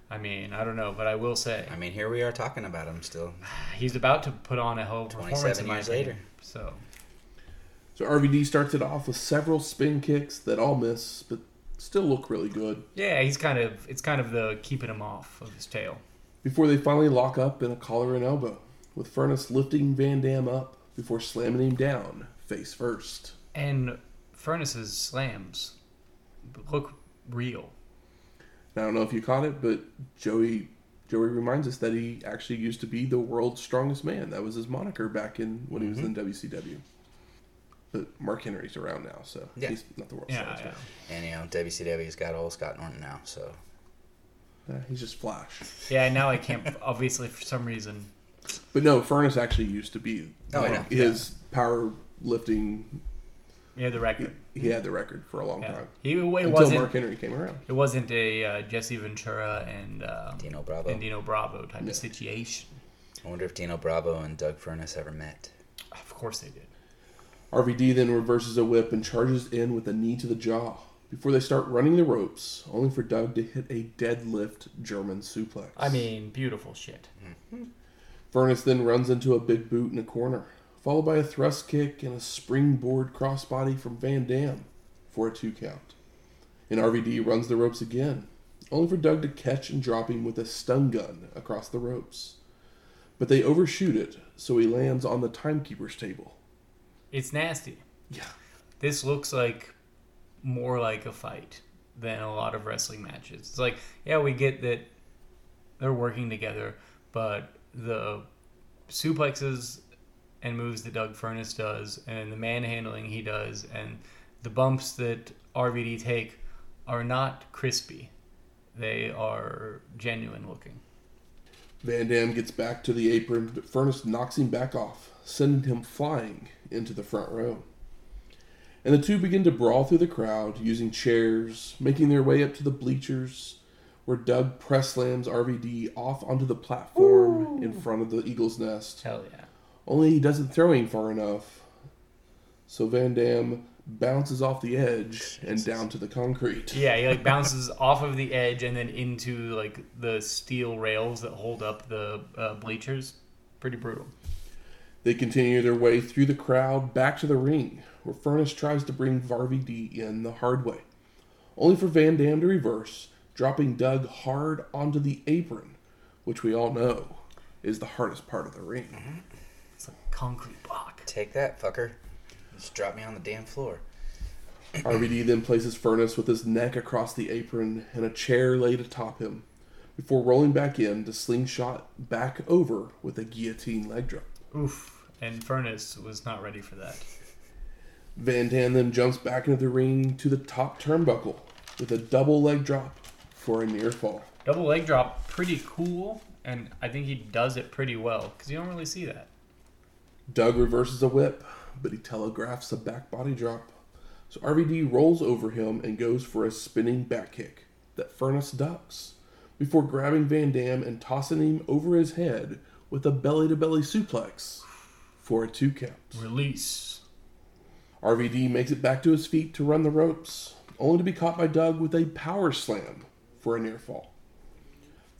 I mean, I don't know, but I will say I mean, here we are talking about him still. he's about to put on a hell of a performance 27 in years opinion. later. So So RVD starts it off with several spin kicks that all miss, but still look really good. yeah, he's kind of it's kind of the keeping him off of his tail. Before they finally lock up in a collar and elbow, with Furnas lifting Van Dam up before slamming him down face first. And Furnas's slams look real. I don't know if you caught it, but Joey Joey reminds us that he actually used to be the world's strongest man. That was his moniker back in when he was in WCW. But Mark Henry's around now, so Yeah. he's not the world's Yeah, strongest yeah. And you know, WCW's got old Scott Norton now, so man. Uh, he's just Flash. Yeah, now I can't. Obviously, for some reason, But no, Furnas actually used to be Oh, like, yeah. his power lifting. Yeah, the record. He had the record for a long Yeah, time he it until wasn't. Mark Henry came around. It wasn't a uh, Jesse Ventura and uh, Dino Bravo. and Dino Bravo type Yeah. of situation. I wonder if Dino Bravo and Doug Furnas ever met. Of course they did. RVD then reverses a whip and charges in with a knee to the jaw before they start running the ropes, only for Doug to hit a deadlift German suplex. I mean, beautiful shit. Furnas then runs into a big boot in a corner, followed by a thrust kick and a springboard crossbody from Van Dam for a two count. And RVD runs the ropes again, only for Doug to catch and drop him with a stun gun across the ropes. But they overshoot it, so he lands on the timekeeper's table. It's nasty. Yeah. This looks like more like a fight than a lot of wrestling matches. It's like, yeah, we get that they're working together, but the suplexes and moves that Doug Furnas does, and the manhandling he does, and the bumps that RVD take are not crispy. They are genuine looking. Van Dam gets back to the apron, but Furnas knocks him back off, sending him flying into the front row. And the two begin to brawl through the crowd, using chairs, making their way up to the bleachers, where Doug press slams RVD off onto the platform in front of the Eagle's Nest. Hell yeah. Only he doesn't throw him far enough. So Van Dam bounces off the edge and down to the concrete. Yeah, he like bounces off of the edge and then into like the steel rails that hold up the uh, bleachers. Pretty brutal. They continue their way through the crowd back to the ring, where Furnas tries to bring RVD in the hard way, only for Van Dam to reverse, dropping Doug hard onto the apron, which we all know is the hardest part of the ring. It's a concrete block. Take that, fucker. Just drop me on the damn floor. RVD then places Furnas with his neck across the apron and a chair laid atop him, before rolling back in to slingshot back over with a guillotine leg drop. Oof. And Furnas was not ready for that. Van Dam then jumps back into the ring to the top turnbuckle with a double leg drop for a near fall. Double leg drop, pretty cool, and I think he does it pretty well because you don't really see that. Doug reverses a whip, but he telegraphs a back body drop. So RVD rolls over him and goes for a spinning back kick that Furnas ducks before grabbing Van Dam and tossing him over his head with a belly to belly suplex for a two count. Release. RVD makes it back to his feet to run the ropes, only to be caught by Doug with a power slam for a near fall.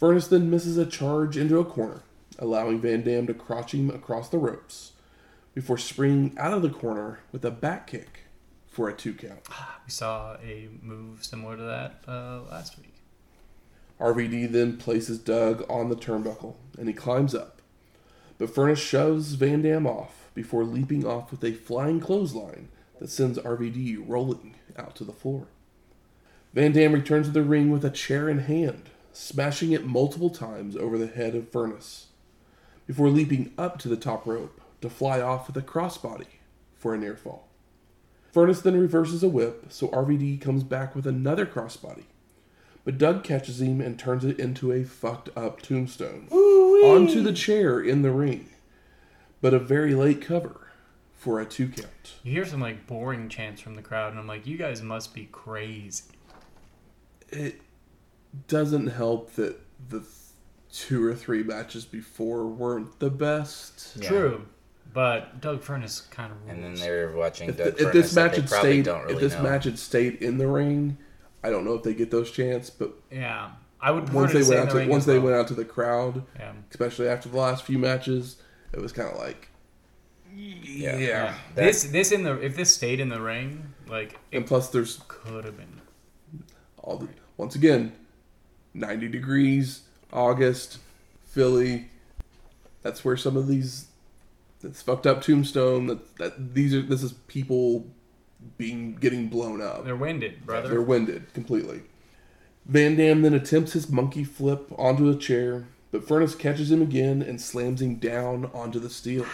Furnas then misses a charge into a corner, allowing Van Dam to crotch him across the ropes before springing out of the corner with a back kick for a two count. We saw a move similar to that uh, last week. RVD then places Doug on the turnbuckle and he climbs up. But Furnas shoves Van Dam off before leaping off with a flying clothesline that sends RVD rolling out to the floor. Van Dam returns to the ring with a chair in hand, smashing it multiple times over the head of Furnas, before leaping up to the top rope to fly off with a crossbody for a near fall. Furnas then reverses a whip, so RVD comes back with another crossbody. But Doug catches him and turns it into a fucked up tombstone onto the chair in the ring. But a very late cover for a two count. You hear some like boring chants from the crowd, and I'm like, you guys must be crazy. It doesn't help that the two or three matches before weren't the best. Yeah. True, but Doug Furnas kind of rules. And then they're watching If, Doug the- if this match had stayed, really if this know. match had stayed in the ring, I don't know if they get those chants. But yeah, I would prefer once they went in out the to ring once they well. went out to the crowd, Yeah. especially after the last few matches, it was kind of like, Yeah. Yeah. That- This this in the if this stayed in the ring, like it And plus, there's could have been. all the once again, ninety degrees, August, Philly. That's where some of these that's fucked up tombstone. That that these are this is people being getting blown up. They're winded, brother. They're winded completely. Van Dam then attempts his monkey flip onto a chair, but Furnas catches him again and slams him down onto the steel.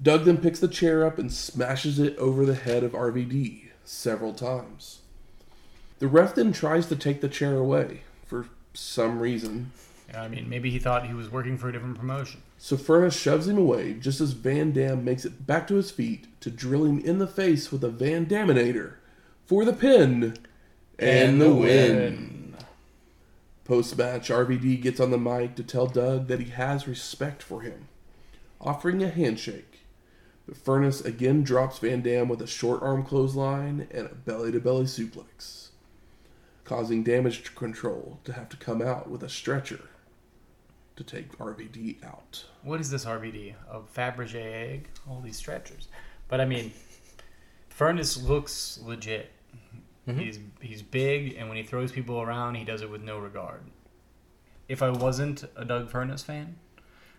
Doug then picks the chair up and smashes it over the head of RVD several times. The ref then tries to take the chair away for some reason, I mean, maybe he thought he was working for a different promotion. So Furnas shoves him away just as Van Dam makes it back to his feet to drill him in the face with a Van Daminator for the pin and, the win. Post match, RVD gets on the mic to tell Doug that he has respect for him, offering a handshake. But Furnas again drops Van Dam with a short arm clothesline and a belly to belly suplex, causing damage control to have to come out with a stretcher to take RVD out. What is this RVD? A Fabergé egg? All these stretchers. But I mean, Furnas looks legit. Mm-hmm. He's he's big, and when he throws people around, he does it with no regard. If I wasn't a Doug Furnas fan,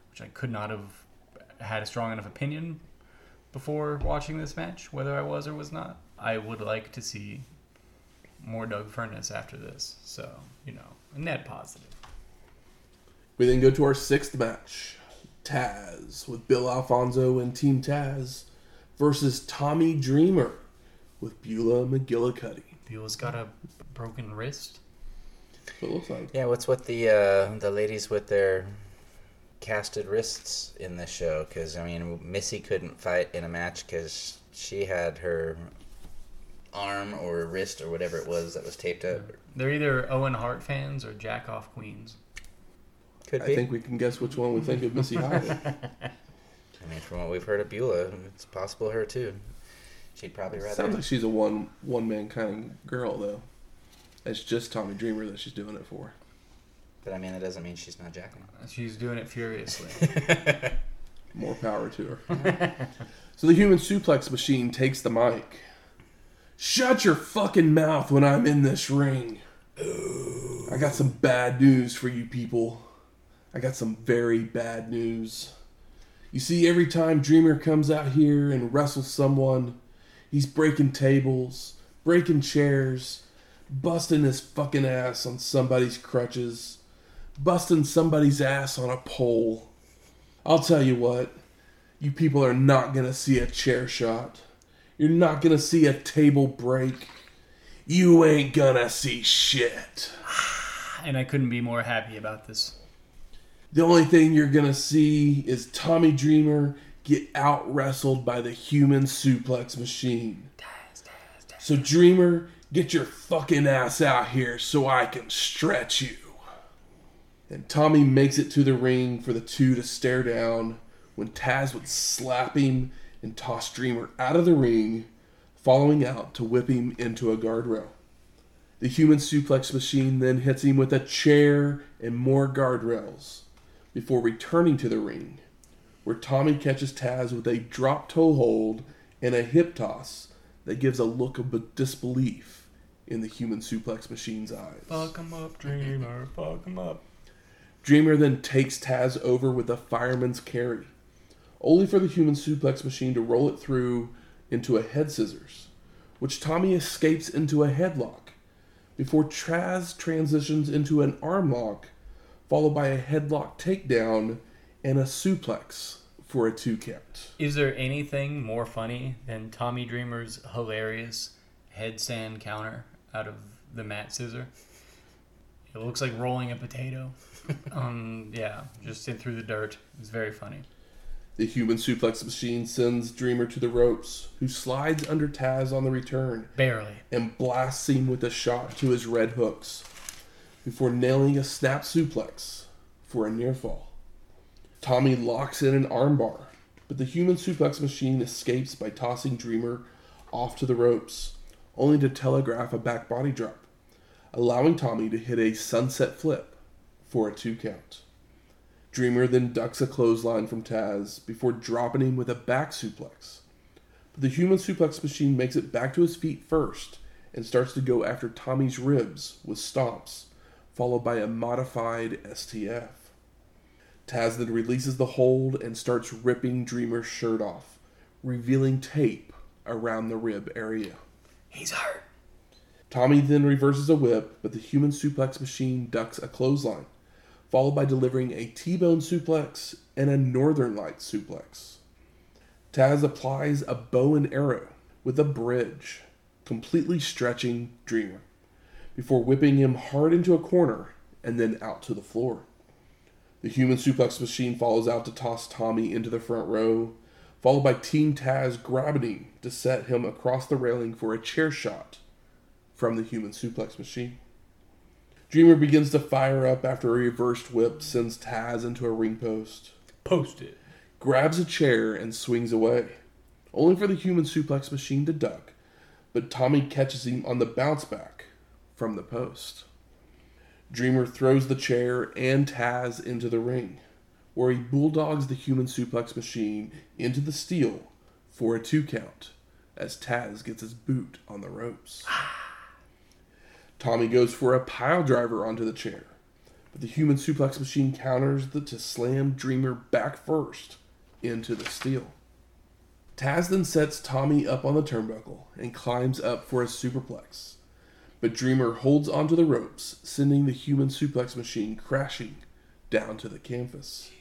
which I could not have had a strong enough opinion before watching this match, whether I was or was not, I would like to see more Doug Furnas after this. So you know, net positive. We then go to our sixth match Taz with Bill Alfonso and Team Taz versus Tommy Dreamer with Beulah McGillicutty. Beulah's got a broken wrist. It looks like. Yeah, what's with the uh, the ladies with their casted wrists in this show? Because I mean, Missy couldn't fight in a match because she had her arm or wrist or whatever it was that was taped up. They're either Owen Hart fans or Jack Off Queens. Could I be. think we can guess which one we think of Missy Hyatt. I mean, from what we've heard of Beulah, it's possible her too. She'd probably rather. Sounds like she's a one one man kind of girl though. It's just Tommy Dreamer that she's doing it for. But I mean, that doesn't mean she's not jacking. She's doing it furiously. More power to her. so the human suplex machine takes the mic. Shut your fucking mouth when I'm in this ring. I got some bad news for you people. I got some very bad news. You see, every time Dreamer comes out here and wrestles someone, he's breaking tables, breaking chairs, busting his fucking ass on somebody's crutches, busting somebody's ass on a pole. I'll tell you what, you people are not gonna see a chair shot. You're not gonna see a table break. You ain't gonna see shit. and I couldn't be more happy about this. The only thing you're gonna see is Tommy Dreamer get out wrestled by the human suplex machine. So Dreamer, get your fucking ass out here so I can stretch you. And Tommy makes it to the ring for the two to stare down when Taz would slap him and toss Dreamer out of the ring, following out to whip him into a guardrail. The human suplex machine then hits him with a chair and more guardrails before returning to the ring, where Tommy catches Taz with a drop toe hold and a hip toss that gives a look of disbelief in the human suplex machine's eyes. Fuck him up, Dreamer. Fuck him up. Dreamer then takes Taz over with a fireman's carry, only for the human suplex machine to roll it through into a head scissors, which Tommy escapes into a headlock before Taz transitions into an arm lock, followed by a headlock takedown and a suplex for a two count. Is there anything more funny than Tommy Dreamer's hilarious headstand counter out of the mat scissor? It looks like rolling a potato. um, yeah, just in through the dirt. It's very funny. The human suplex machine sends Dreamer to the ropes, who slides under Taz on the return Barely. and blasts him with a shot to his red hooks before nailing a snap suplex for a near fall. Tommy locks in an armbar, but the human suplex machine escapes by tossing Dreamer off to the ropes, only to telegraph a back body drop, allowing Tommy to hit a sunset flip for a two count. Dreamer then ducks a clothesline from Taz before dropping him with a back suplex. But the human suplex machine makes it back to his feet first and starts to go after Tommy's ribs with stomps, followed by a modified STF. Taz then releases the hold and starts ripping Dreamer's shirt off, revealing tape around the rib area. He's hurt. Tommy then reverses a whip, but the human suplex machine ducks a clothesline, followed by delivering a T-bone suplex and a Northern Lights suplex. Taz applies a bow and arrow with a bridge, completely stretching Dreamer, before whipping him hard into a corner and then out to the floor. The human suplex machine follows out to toss Tommy into the front row, followed by Team Taz grabbing to set him across the railing for a chair shot from the human suplex machine. Dreamer begins to fire up after a reversed whip sends Taz into a ring post, Post it. grabs a chair, and swings away, only for the human suplex machine to duck, but Tommy catches him on the bounce back from the post. Dreamer throws the chair and Taz into the ring, where he bulldogs the human suplex machine into the steel for a two count as Taz gets his boot on the ropes. Tommy goes for a pile driver onto the chair, but the human suplex machine counters the, to slam Dreamer back first into the steel. Taz then sets Tommy up on the turnbuckle and climbs up for a superplex, but Dreamer holds onto the ropes, sending the human suplex machine crashing down to the canvas.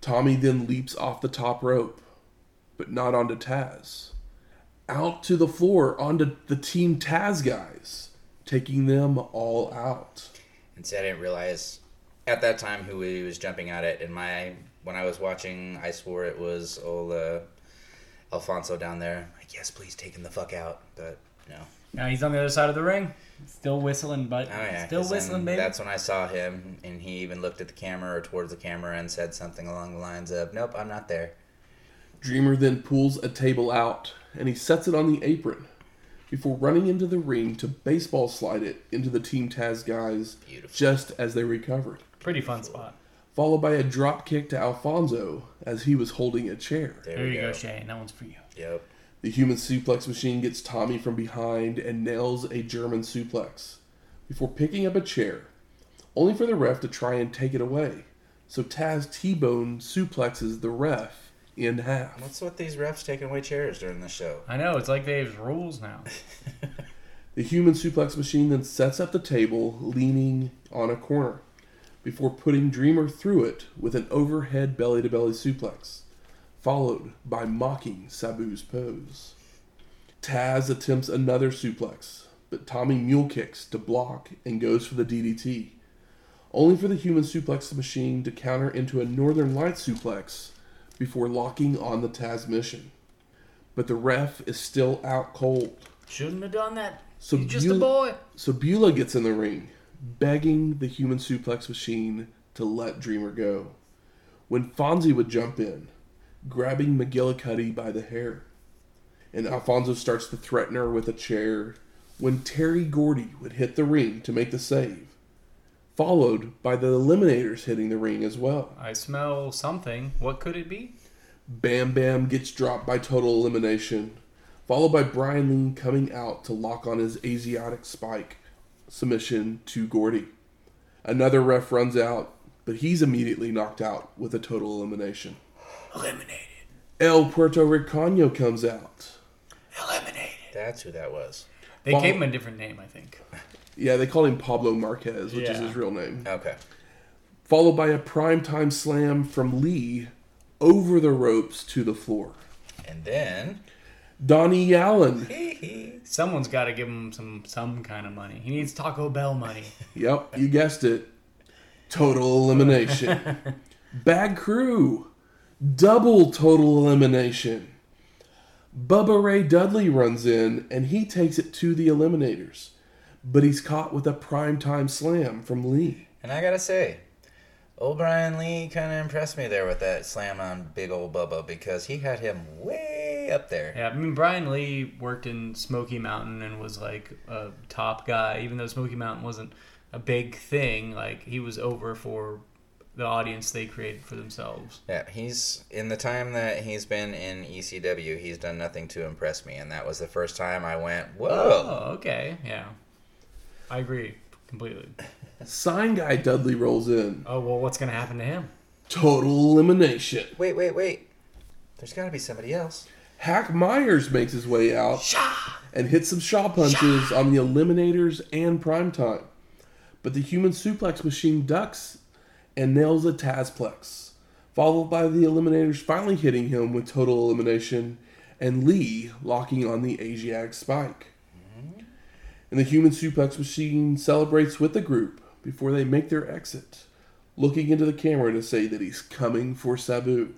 Tommy then leaps off the top rope, but not onto Taz. Out to the floor onto the Team Taz guys, taking them all out. And see, I didn't realize at that time who he was jumping at it. In my when I was watching, I swore it was old Alfonso down there. Like, yes, please take him the fuck out. But no. Now he's on the other side of the ring, still whistling, but Oh yeah, still 'cause then whistling, baby. That's when I saw him, and he even looked at the camera or towards the camera and said something along the lines of, "Nope, I'm not there." Dreamer then pulls a table out and he sets it on the apron before running into the ring to baseball slide it into the Team Taz guys Beautiful. just as they recovered, Pretty fun spot. followed by a drop kick to Alfonso as he was holding a chair. There, There we you go. go, Shane. That one's for you. Yep. The human suplex machine gets Tommy from behind and nails a German suplex before picking up a chair, only for the ref to try and take it away. So Taz T-Bone suplexes the ref in half. What's with these refs taking away chairs during the show? I know it's like they have rules now. The human suplex machine then sets up the table, leaning on a corner, before putting Dreamer through it with an overhead belly to belly suplex, followed by mocking Sabu's pose. Taz attempts another suplex, but Tommy mule kicks to block and goes for the DDT, only for the human suplex machine to counter into a Northern Light suplex before locking on the Tazmission. But the ref is still out cold. Shouldn't have done that. So He's just a boy. So Beulah gets in the ring, begging the human suplex machine to let Dreamer go. When Fonzie would jump in, grabbing McGillicutty by the hair. And Alfonso starts to threaten her with a chair when Terry Gordy would hit the ring to make the save, followed by the Eliminators hitting the ring as well. I smell something. What could it be? Bamm Bamm gets dropped by total elimination, followed by Brian Lee coming out to lock on his Asiatic spike submission to Gordy. Another ref runs out, but he's immediately knocked out with a total elimination. Eliminated. El Puerto Ricano comes out. Eliminated. That's who that was. They Well- gave him a different name, I think. Yeah, they call him Pablo Marquez, which is Yeah. his real name. Okay. Followed by a primetime slam from Lee over the ropes to the floor. And then. Donnie Allen. Someone's got to give him some some kind of money. He needs Taco Bell money. Yep, you guessed it. Total elimination. Bad crew. Double total elimination. Bubba Ray Dudley runs in and he takes it to the eliminators. But he's caught with a primetime slam from Lee. And I gotta say, old Brian Lee kind of impressed me there with that slam on big old Bubba because he had him way up there. Yeah, I mean Brian Lee worked in Smoky Mountain and was like a top guy, even though Smoky Mountain wasn't a big thing. Like he was over for the audience they created for themselves. Yeah, he's in the time that he's been in ECW, he's done nothing to impress me, and that was the first time I went, "Whoa!" Oh, okay, yeah, I agree completely. Sign guy Dudley rolls in. Oh well, what's gonna happen to him? Total elimination. Wait, wait, wait. There's got to be somebody else. Hack Meyers makes his way out and hits some shaw punches on the eliminators and primetime. but the human suplex machine ducks and nails a Tazplex, followed by the Eliminators finally hitting him with total elimination and Lee locking on the Asiatic spike. And the human suplex machine celebrates with the group before they make their exit, looking into the camera to say that he's coming for Sabu,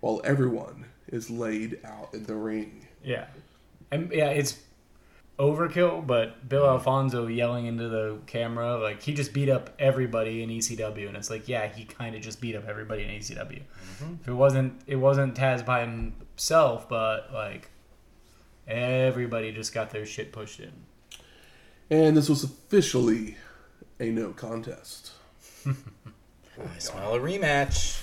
while everyone is laid out in the ring. Yeah, and yeah, it's overkill. But Bill mm. Alfonso yelling into the camera like he just beat up everybody in ECW, and it's like yeah, he kind of just beat up everybody in ECW. Mm-hmm. If it wasn't, it wasn't Taz by himself, but like everybody just got their shit pushed in. And this was officially a no contest. I smell a rematch.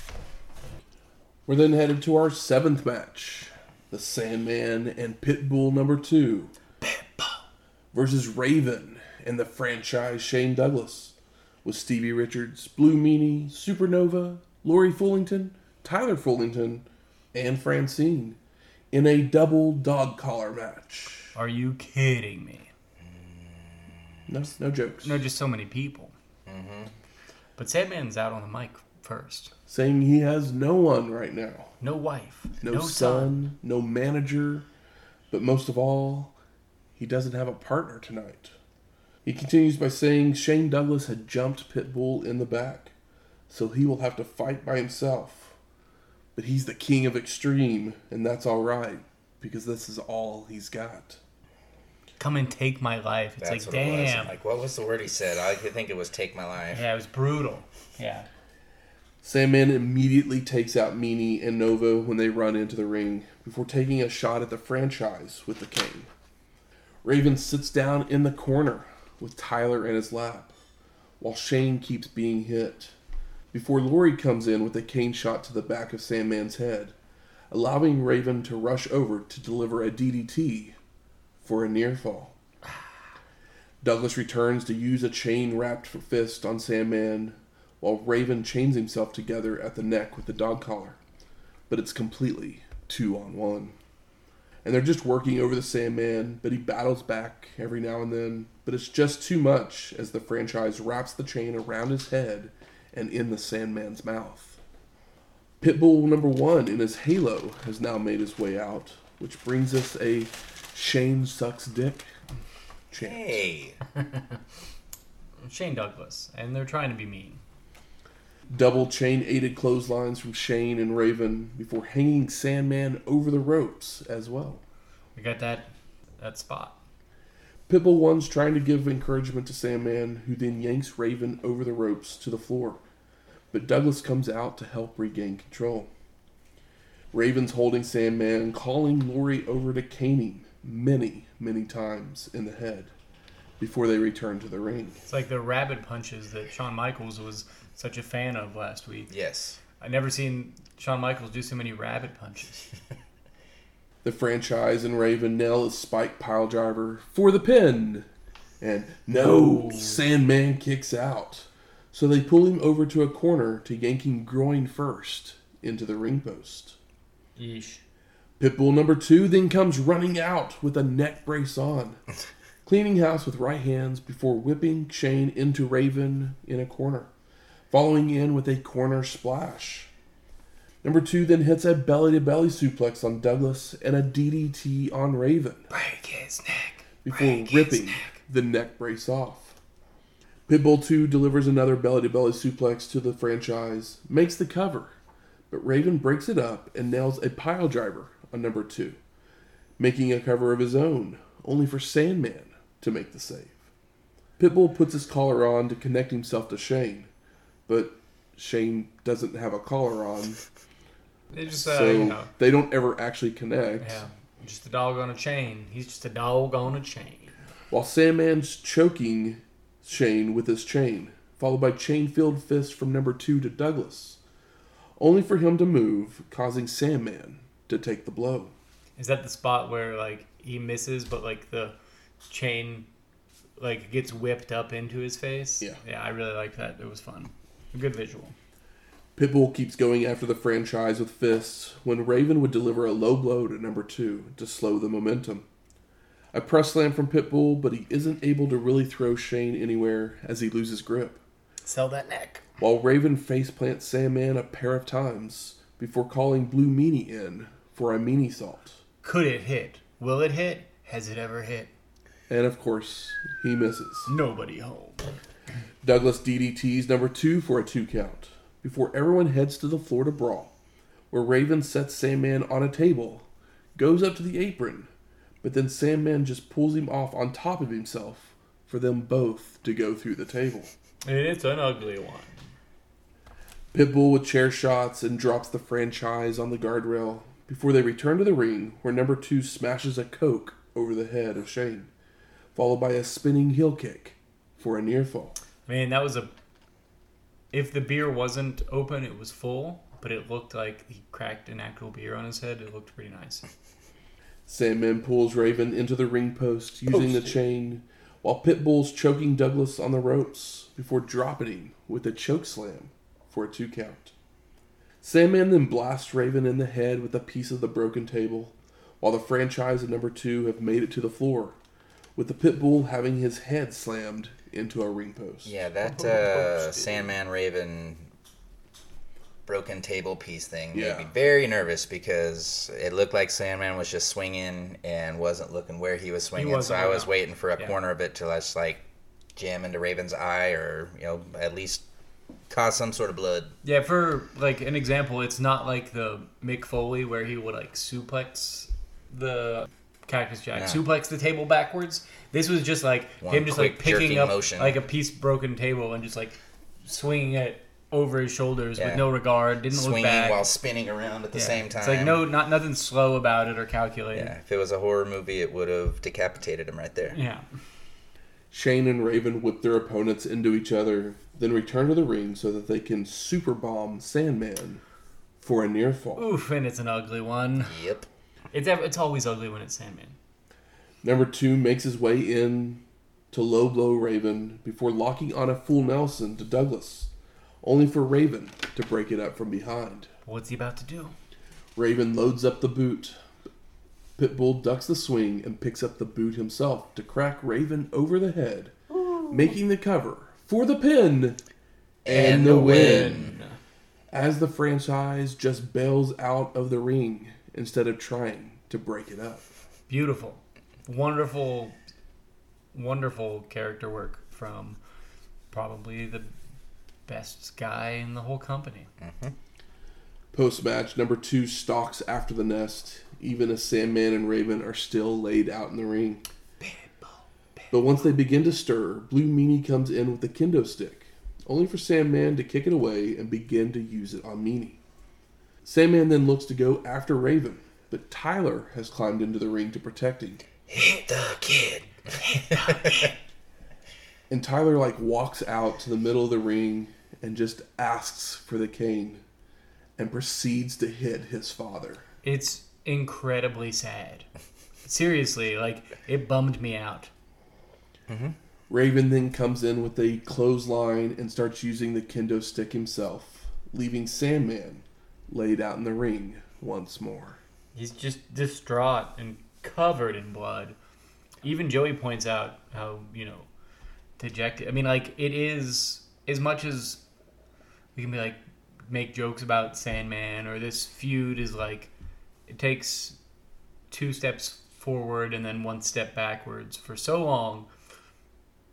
We're then headed to our seventh match the Sandman and Pitbull number two versus Raven and the franchise Shane Douglas with Stevie Richards, Blue Meanie, Supernova, Lori Fullington, Tyler Fullington, and Francine in a double dog collar match. Are you kidding me? No, no jokes. No, just so many people. Mm-hmm. But Sandman's out on the mic first. Saying he has no one right now. No wife. no, No, son, son. no manager, but most of all, he doesn't have a partner tonight. He continues by saying Shane Douglas had jumped Pitbull in the back, so he will have to fight by himself. But he's the king of extreme, and that's all right because this is all he's got. Come and take my life. It's That's like, what it was. damn. Like, what was the word he said? I could think it was "take my life." yeah, it was brutal. Yeah. Sandman immediately takes out Meanie and Nova when they run into the ring before taking a shot at the franchise with the cane. Raven sits down in the corner with Tyler in his lap while Shane keeps being hit before Lori comes in with a cane shot to the back of Sandman's head, allowing Raven to rush over to deliver a DDT for a near fall. Douglas returns to use a chain wrapped fist on Sandman while Raven chains himself together at the neck with the dog collar. But it's completely two on one. And they're just working over the Sandman, but he battles back every now and then. But it's just too much as the franchise wraps the chain around his head and in the Sandman's mouth. Pitbull number one in his halo has now made his way out, which brings us a Shane sucks dick chant. Hey, Shane Douglas. And they're trying to be mean. Double chain aided clotheslines from Shane and Raven before hanging Sandman over the ropes as well. We got that that spot. Pitbull one's trying to give encouragement to Sandman, who then yanks Raven over the ropes to the floor. But Douglas comes out to help regain control. Raven's holding Sandman, calling Lori over to him many, many times in the head before they return to the ring. It's like the rabbit punches that Shawn Michaels was such a fan of last week. yes. I never seen Shawn Michaels do so many rabbit punches. The franchise and Raven nail a spike pile driver for the pin. And no, Sandman kicks out. So they pull him over to a corner to yank him groin first into the ring post. Yeesh. Pitbull number two then comes running out with a neck brace on, cleaning house with right hands before whipping Shane into Raven in a corner, following in with a corner splash. Number two then hits a belly to belly suplex on Douglas and a DDT on Raven Break his neck. before Break ripping neck. the neck brace off. Pitbull 2 delivers another belly to belly suplex to the franchise, makes the cover, but Raven breaks it up and nails a pile driver on number 2, making a cover of his own, only for Sandman to make the save. Pitbull puts his collar on to connect himself to Shane, but Shane doesn't have a collar on, They just, uh, so you know, they don't ever actually connect. yeah, just a dog on a chain. He's just a dog on a chain. while Sandman's choking Shane with his chain, followed by chain filled fists from number two to Douglas, only for him to move, causing Sandman to take the blow. Is that the spot where like he misses, but like the chain like gets whipped up into his face? Yeah. Yeah, I really like that. It was fun. A good visual. Pitbull keeps going after the franchise with fists when Raven would deliver a low blow to number two to slow the momentum. A press slam from Pitbull, but he isn't able to really throw Shane anywhere as he loses grip. Sell that neck. While Raven face faceplants Sandman a pair of times before calling Blue Meanie in for a Meaniesault. Could it hit? Will it hit? Has it ever hit? And of course, he misses. Nobody home. Douglas DDT's number two for a two count before everyone heads to the floor to brawl, where Raven sets Sandman on a table, goes up to the apron, but then Sandman just pulls him off on top of himself for them both to go through the table. It's an ugly one. Pitbull with chair shots and drops the franchise on the guardrail before they return to the ring, where number two smashes a Coke over the head of Shane, followed by a spinning heel kick for a near fall. Man, that was a. If the beer wasn't open, it was full, but it looked like he cracked an actual beer on his head. It looked pretty nice. Sandman pulls Raven into the ring post using the chain, while Pitbull's choking Douglas on the ropes before dropping him with a choke slam for a two count. Sandman then blasts Raven in the head with a piece of the broken table, while the franchise and number two have made it to the floor, with the Pitbull having his head slammed into a ring post. Yeah, that uh, Sandman Raven broken table piece thing Yeah. made me very nervous because it looked like Sandman was just swinging and wasn't looking where he was swinging. so wasn't, I was no. waiting for a Yeah. corner of it to just like jam into Raven's eye or you know at least cause some sort of blood. Yeah, for like an example, it's not like the Mick Foley where he would like suplex the Cactus Jack, No. suplex the table backwards. This was just like One him just like quick picking jerking up motion. like a piece broken table and just like swinging it over his shoulders Yeah. with no regard. Didn't look Swinging back. while spinning around at the Yeah. same time. It's like no, not nothing slow about it or calculated. Yeah, if it was a horror movie, it would have decapitated him right there. Yeah. Shane and Raven whip their opponents into each other, then return to the ring so that they can super bomb Sandman for a near fall. Oof, and it's an ugly one. Yep. It's ev- it's always ugly when it's Sandman. Number two makes his way in to low blow Raven before locking on a full Nelson to Douglas, only for Raven to break it up from behind. What's he about to do? Raven loads up the boot. Pitbull ducks the swing and picks up the boot himself to crack Raven over the head, making the cover for the pin and, the win. As the franchise just bails out of the ring instead of trying to break it up. Beautiful, wonderful, wonderful character work from probably the best guy in the whole company. Mm-hmm. Post match, number two stalks after the nest, even as Sandman and Raven are still laid out in the ring. But once they begin to stir, Blue Meanie comes in with the kendo stick, only for Sandman to kick it away and begin to use it on Meanie. Sandman then looks to go after Raven, but Tyler has climbed into the ring to protect him. Hit the kid. And Tyler like walks out to the middle of the ring and just asks for the cane and proceeds to hit his father. It's incredibly sad. Seriously, like it bummed me out. Mm-hmm. Raven then comes in with a clothesline and starts using the kendo stick himself, leaving Sandman laid out in the ring once more. He's just distraught and covered in blood. Even Joey points out how, you know, dejected. I mean, like, it is, as much as we can be like, make jokes about Sandman or this feud is like, it takes two steps forward and then one step backwards for so long.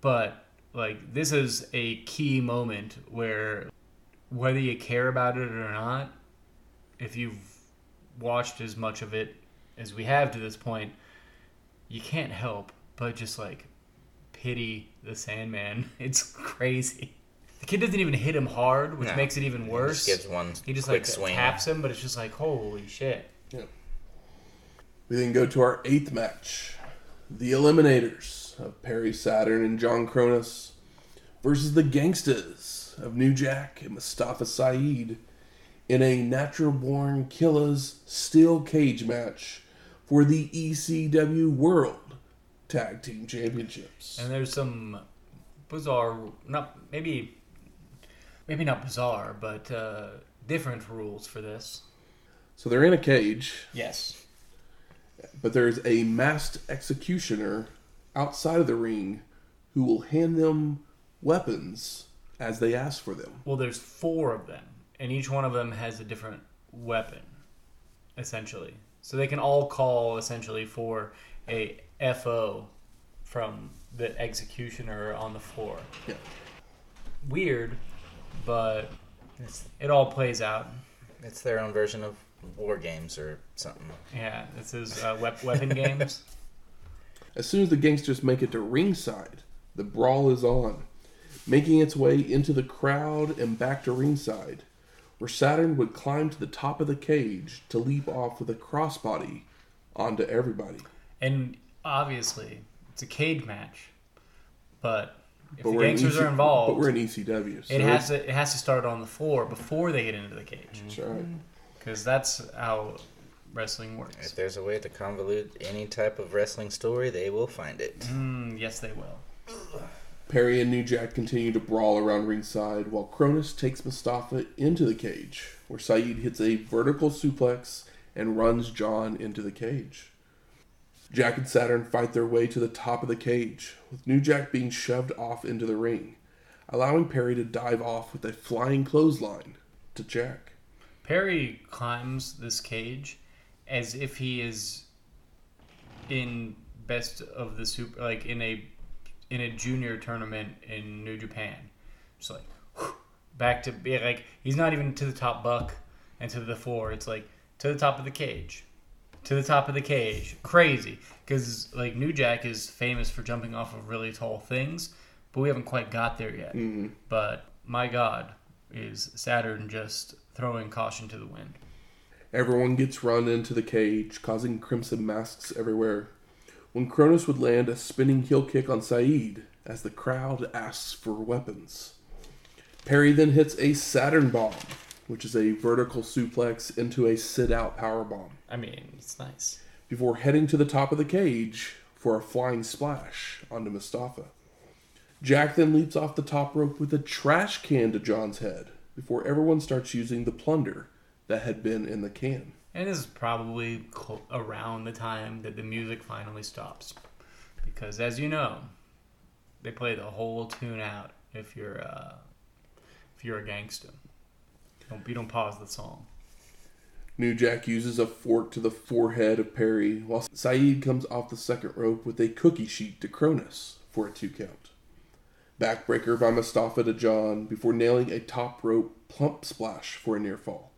But, like, this is a key moment where, whether you care about it or not, if you've watched as much of it as we have to this point, you can't help but just like pity the Sandman. It's crazy. The kid doesn't even hit him hard, which No. makes it even worse. Just gives one he just quick like swing. taps him, but it's just like holy shit. Yeah. We then go to our eighth match the Eliminators of Perry Saturn and John Kronus versus the Gangstas of New Jack and Mustafa Saed in a Natural Born Killaz steel cage match for the ECW World Tag Team Championships. And there's some bizarre, not maybe, maybe not bizarre, but uh, different rules for this. So they're in a cage, Yes. But there's a masked executioner outside of the ring who will hand them weapons as they ask for them. Well, there's four of them, and each one of them has a different weapon, essentially. So they can all call essentially for a FO from the executioner on the floor. Yeah. Weird, but It's, it all plays out. it's their own version of war games or something. Yeah, this is uh, wep- weapon games. As soon as the gangsters make it to ringside, the brawl is on, making its way into the crowd and back to ringside, where Saturn would climb to the top of the cage to leap off with a crossbody onto everybody. And obviously, it's a cage match. But if But the Gangstas EC are involved, But we're in ECW. So it has to it has to start on the floor before they get into the cage, That's right. because that's how wrestling works. If there's a way to convolute any type of wrestling story, they will find it. Mm, yes, they will. Perry and New Jack continue to brawl around ringside while Kronus takes Mustafa into the cage, where Saed hits a vertical suplex and runs John into the cage. Jack and Saturn fight their way to the top of the cage, with New Jack being shoved off into the ring, allowing Perry to dive off with a flying clothesline to Jack. Perry climbs this cage as if he is in best of the super, like in a in a junior tournament in New Japan. Just like whew, back to be like he's not even to the top buck and to the floor. It's like to the top of the cage, to the top of the cage. Crazy because like New Jack is famous for jumping off of really tall things, but we haven't quite got there yet. Mm-hmm. But my God, is Saturn just throwing caution to the wind? Everyone gets run into the cage, causing crimson masks everywhere. When Kronus would land a spinning heel kick on Saed as the crowd asks for weapons. Perry then hits a Saturn bomb, which is a vertical suplex into a sit out power bomb, I mean, it's nice. before heading to the top of the cage for a flying splash onto Mustafa. Jack then leaps off the top rope with a trash can to John's head before everyone starts using the plunder that had been in the can. And this is probably around the time that the music finally stops, because as you know, they play the whole tune out if you're uh, if you're a gangster. Don't, you don't pause the song. New Jack uses a fork to the forehead of Perry, while Saed comes off the second rope with a cookie sheet to Kronus for a two count. Backbreaker by Mustafa to John before nailing a top rope plump splash for a near fall.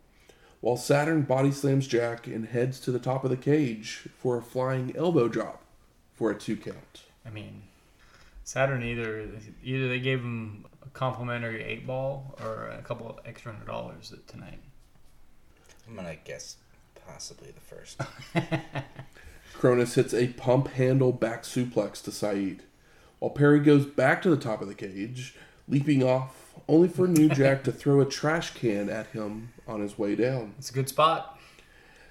While Saturn body slams Jack and heads to the top of the cage for a flying elbow drop for a two count. I mean, Saturn either either they gave him a complimentary eight ball or a couple of extra hundred dollars tonight. I'm gonna guess possibly the first. Kronus hits a pump handle back suplex to Saed, while Perry goes back to the top of the cage, leaping off, only for New Jack to throw a trash can at him on his way down. It's a good spot.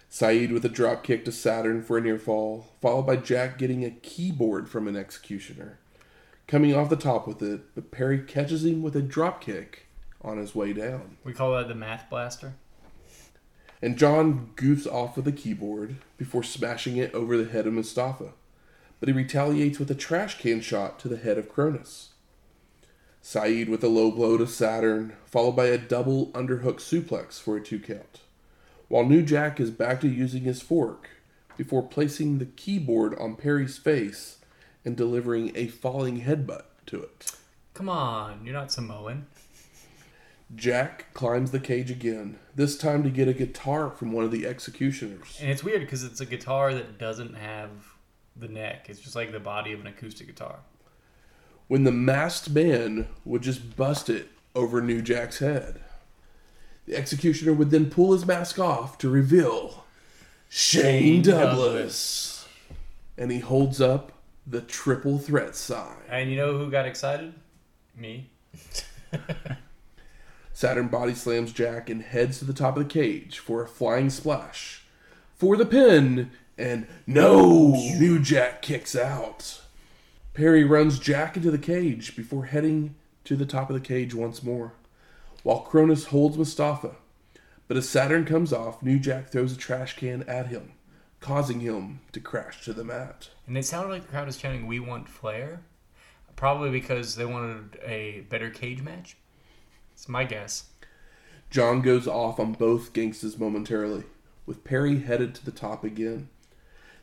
Saed with a drop kick to Saturn for a near fall, followed by Jack getting a keyboard from an executioner, coming off the top with it, but Perry catches him with a drop kick on his way down. We call that the math blaster. and John goofs off with the keyboard before smashing it over the head of Mustafa, but he retaliates with a trash can shot to the head of Kronus. Saed with a low blow to Saturn, followed by a double underhook suplex for a two count, while New Jack is back to using his fork before placing the keyboard on Perry's face and delivering a falling headbutt to it. Come on, you're not Samoan. Jack climbs the cage again, this time to get a guitar from one of the executioners. And it's weird because it's a guitar that doesn't have the neck. It's just like the body of an acoustic guitar. When the masked man would just bust it over New Jack's head. The executioner would then pull his mask off to reveal Shane Shane Douglas. And he holds up the triple threat sign. And you know who got excited? Me. Saturn body slams Jack and heads to the top of the cage for a flying splash. For the pin, and no! New Jack kicks out. Perry runs Jack into the cage before heading to the top of the cage once more, while Kronus holds Mustafa. But as Saturn comes off, New Jack throws a trash can at him, causing him to crash to the mat. And it sounded like the crowd was chanting, "We want Flair," probably because they wanted a better cage match. It's my guess. John goes off on both Gangstas momentarily, with Perry headed to the top again.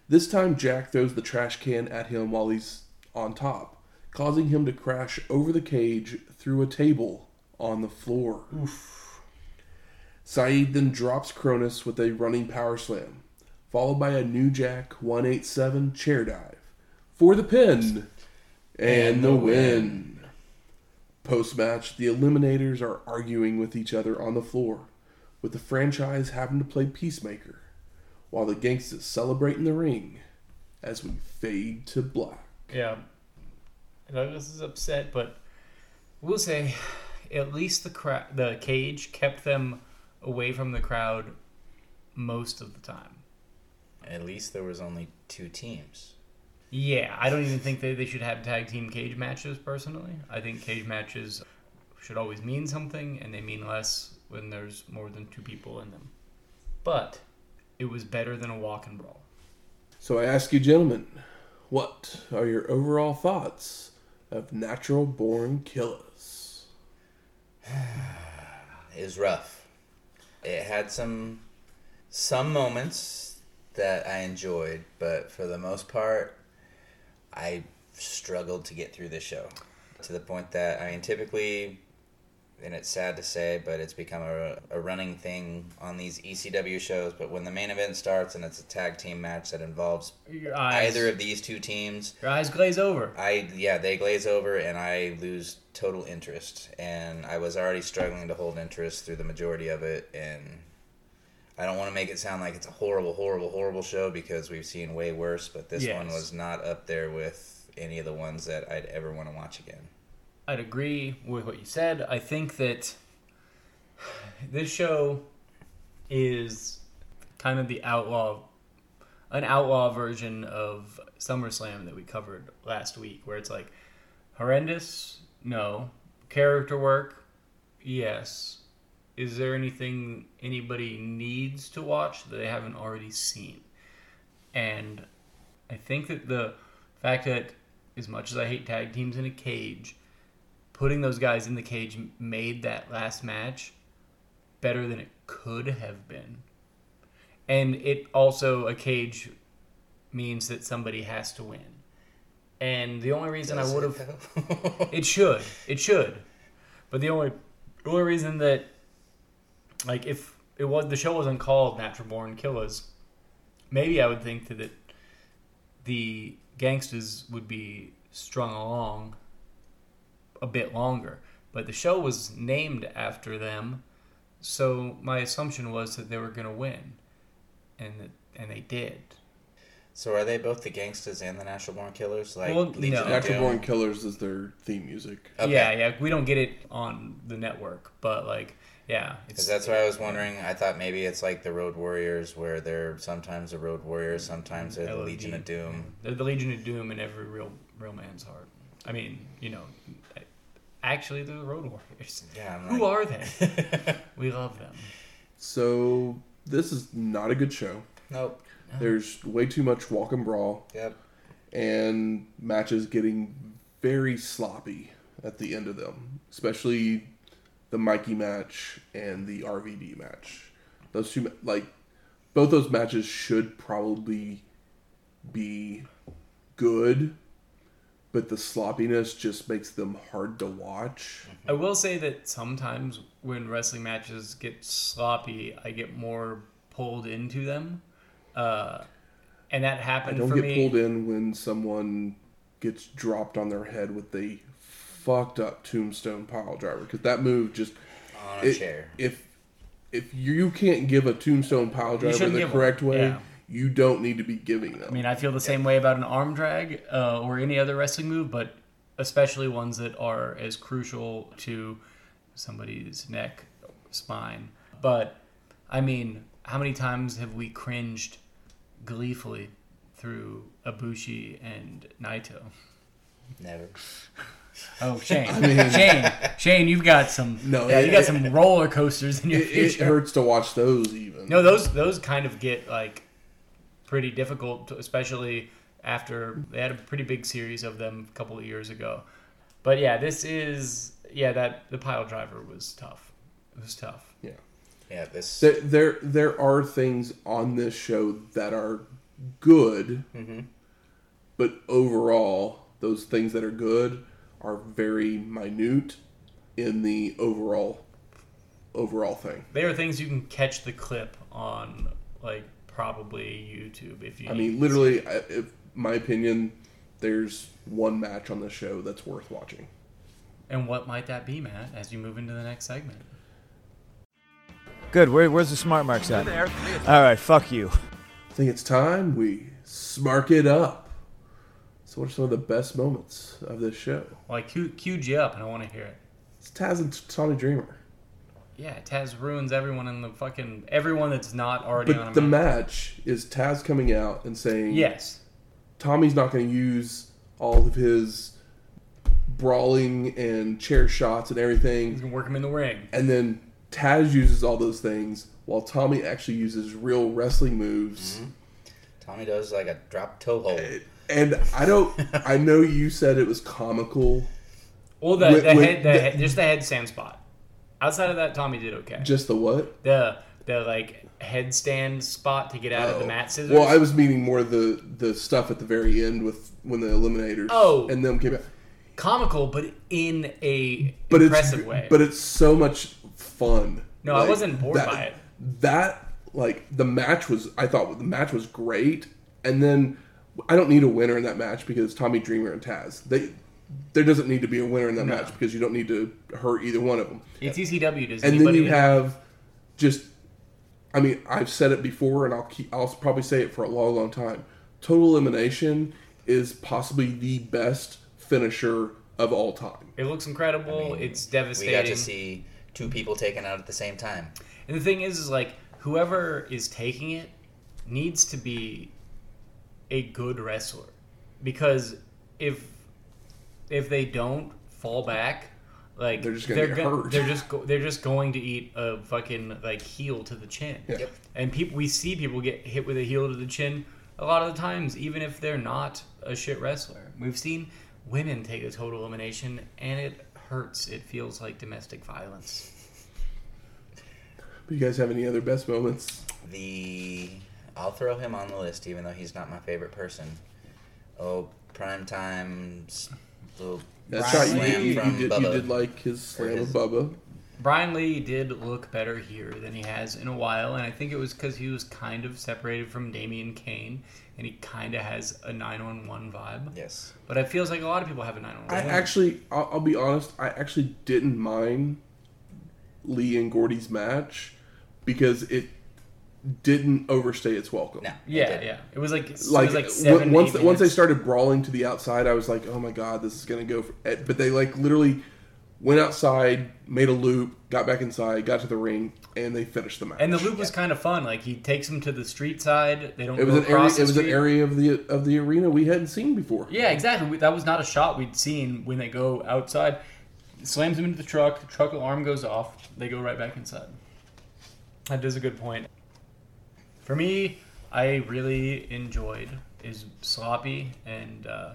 This time, Jack throws the trash can at him while he's on top, causing him to crash over the cage through a table on the floor. Saed then drops Kronus with a running power slam, followed by a New Jack 187 chair dive for the pin and, And the the win. Post match, the Eliminators are arguing with each other on the floor, with the franchise having to play Peacemaker, while the Gangstas celebrate in the ring as we fade to black. Yeah, Douglas is upset, but we'll say at least the cra- the cage kept them away from the crowd most of the time. At least there was only two teams. Yeah, I don't even think that they should have tag team cage matches personally. I think cage matches should always mean something, and they mean less when there's more than two people in them. But it was better than a walk and brawl. So I ask you, gentlemen, what are your overall thoughts of Natural Born Killaz? It was rough. It had some some moments that I enjoyed, but for the most part, I struggled to get through the show to the point that I mean, typically, and it's sad to say, but it's become a, a running thing on these ECW shows. But when the main event starts and it's a tag team match that involves either of these two teams, your eyes glaze over. I yeah, they glaze over and I lose total interest. And I was already struggling to hold interest through the majority of it and I don't want to make it sound like it's a horrible, horrible, horrible show because we've seen way worse, but this one was not up there with any of the ones that I'd ever want to watch again. I'd agree with what you said. I think that this show is kind of the outlaw, an outlaw version of SummerSlam that we covered last week, where it's like horrendous, no, character work, yes. Is there anything anybody needs to watch that they haven't already seen? And I think that the fact that, as much as I hate tag teams in a cage, putting those guys in the cage made that last match better than it could have been. And it also, a cage means that somebody has to win. And the only reason I would have. It should. It should. But the only the only reason that like if it was the show wasn't called Natural Born Killaz, maybe I would think that it, the Gangstas would be strung along a bit longer. But the show was named after them, so my assumption was that they were going to win, and and they did. so are they both the Gangstas and the Natural Born Killers? Like Well, Legion no. Natural Doom? Born Killers is their theme music. Okay. Yeah, yeah, we don't get it on the network, but like, yeah, Because that's what I was wondering. I thought maybe it's like the Road Warriors, where they're sometimes the Road Warriors, sometimes they're the Legion of Doom. They're the Legion of Doom in every real real man's heart. I mean, you know, actually, they're the Road Warriors. Yeah, I'm Who are they? we love them. So this is not a good show. Nope. There's way too much walk and brawl, Yep. and matches getting very sloppy at the end of them, especially the Mikey match and the RVD match. Those two, like, both those matches should probably be good, but the sloppiness just makes them hard to watch. I will say that sometimes when wrestling matches get sloppy, I get more pulled into them, uh, and that I happened don't get me. pulled in when someone gets dropped on their head with a fucked up tombstone pile driver because that move just On a it- chair. if if you can't give a tombstone pile driver shouldn't the give one, correct way, yeah. You don't need to be giving them. I mean, I feel the same way about an arm drag uh, or any other wrestling move, but especially ones that are as crucial to somebody's neck, spine. But I mean, how many times have we cringed gleefully through Ibushi and Naito? Never. Oh, Shane, mean- Shane, Shane, you've got some. No, yeah, it- you got some roller coasters in your it, it hurts to watch those even. No, those those kind of get like pretty difficult, especially after they had a pretty big series of them a couple of years ago. But yeah, this is yeah that the pile driver was tough. It was tough. Yeah, yeah. this. There, there, there are things on this show that are good, hmm but overall, those things that are good are very minute in the overall overall thing. There are things you can catch the clip on like probably YouTube if you. I mean, literally, I- if my opinion, there's one match on this show that's worth watching. And what might that be, Matt? As you move into the next segment. Good. Where, where's the smart marks at? All right. Fuck you. I think it's time we smark it up. So, what are some of the best moments of this show? Well, I cu- queued you up, and I want to hear it. It's Taz and Tommy Dreamer. Yeah, Taz ruins everyone in the fucking everyone that's not already on a But the match. match is Taz coming out and saying, Yes. Tommy's not going to use all of his brawling and chair shots and everything. He's everything. gonna work him in the ring. And then Taz uses all those things while Tommy actually uses real wrestling moves. Mm-hmm. Tommy does like a drop toe hold. And I don't, I know you said it was comical, Well, the, With- the with head, the, the- head, just the headstand spot. Outside of that, Tommy did okay. just the what? the the like headstand spot to get out of the Oh. mat scissors. Well, I was meaning more the the stuff at the very end with when the eliminators Oh. and them came out. comical, but in a But impressive it's way. but it's so much fun. No, I wasn't bored that, by it. That like the match was I thought the match was great, and then I don't need a winner in that match because Tommy Dreamer and Taz they. There doesn't need to be a winner in that No. match because you don't need to hurt either one of them. it's ECW. Does and then anybody you have just i mean i've said it before and i'll keep i'll probably say it for a long long time total elimination is possibly the best finisher of all time it looks incredible. I mean, it's We devastating. got to see two people taken out at the same time. And the thing is, is like whoever is taking it needs to be a good wrestler, because if if they don't fall back, like They're just gonna get go- hurt. They're just go- they're just going to eat a fucking like heel to the chin. Yeah. Yep. And people we see people get hit with a heel to the chin a lot of the times, even if they're not a shit wrestler. We've seen women take a total elimination, and it hurts. It feels like domestic violence. but you guys have any other best moments The I'll throw him on the list, even though he's not my favorite person. Oh, prime time's little that's Brian right you, you, you, did, you did like his slam his- of bubba Brian Lee did look better here than he has in a while, and I think it was because he was kind of separated from Damien Kane, and he kind of has a 911 vibe. Yes. But it feels like a lot of people have a 911. i actually I'll, I'll be honest i actually didn't mind lee and gordy's match because it didn't overstay its welcome No. yeah, okay. yeah. It was like it like, was like seven. once eight once they started brawling to the outside, I was like, oh my god, this is gonna go. For, eh, but they like literally went outside, made a loop, got back inside, got to the ring, and they finished the match. and the loop was kind of fun. Like he takes them to the street side. They don't. it was go an area. It was an area of the of the arena we hadn't seen before. Yeah, exactly. We- That was not a shot we'd seen when they go outside. Slams them into the truck. The truck alarm goes off. They go right back inside. That is a good point. For me, I really enjoyed is sloppy and uh,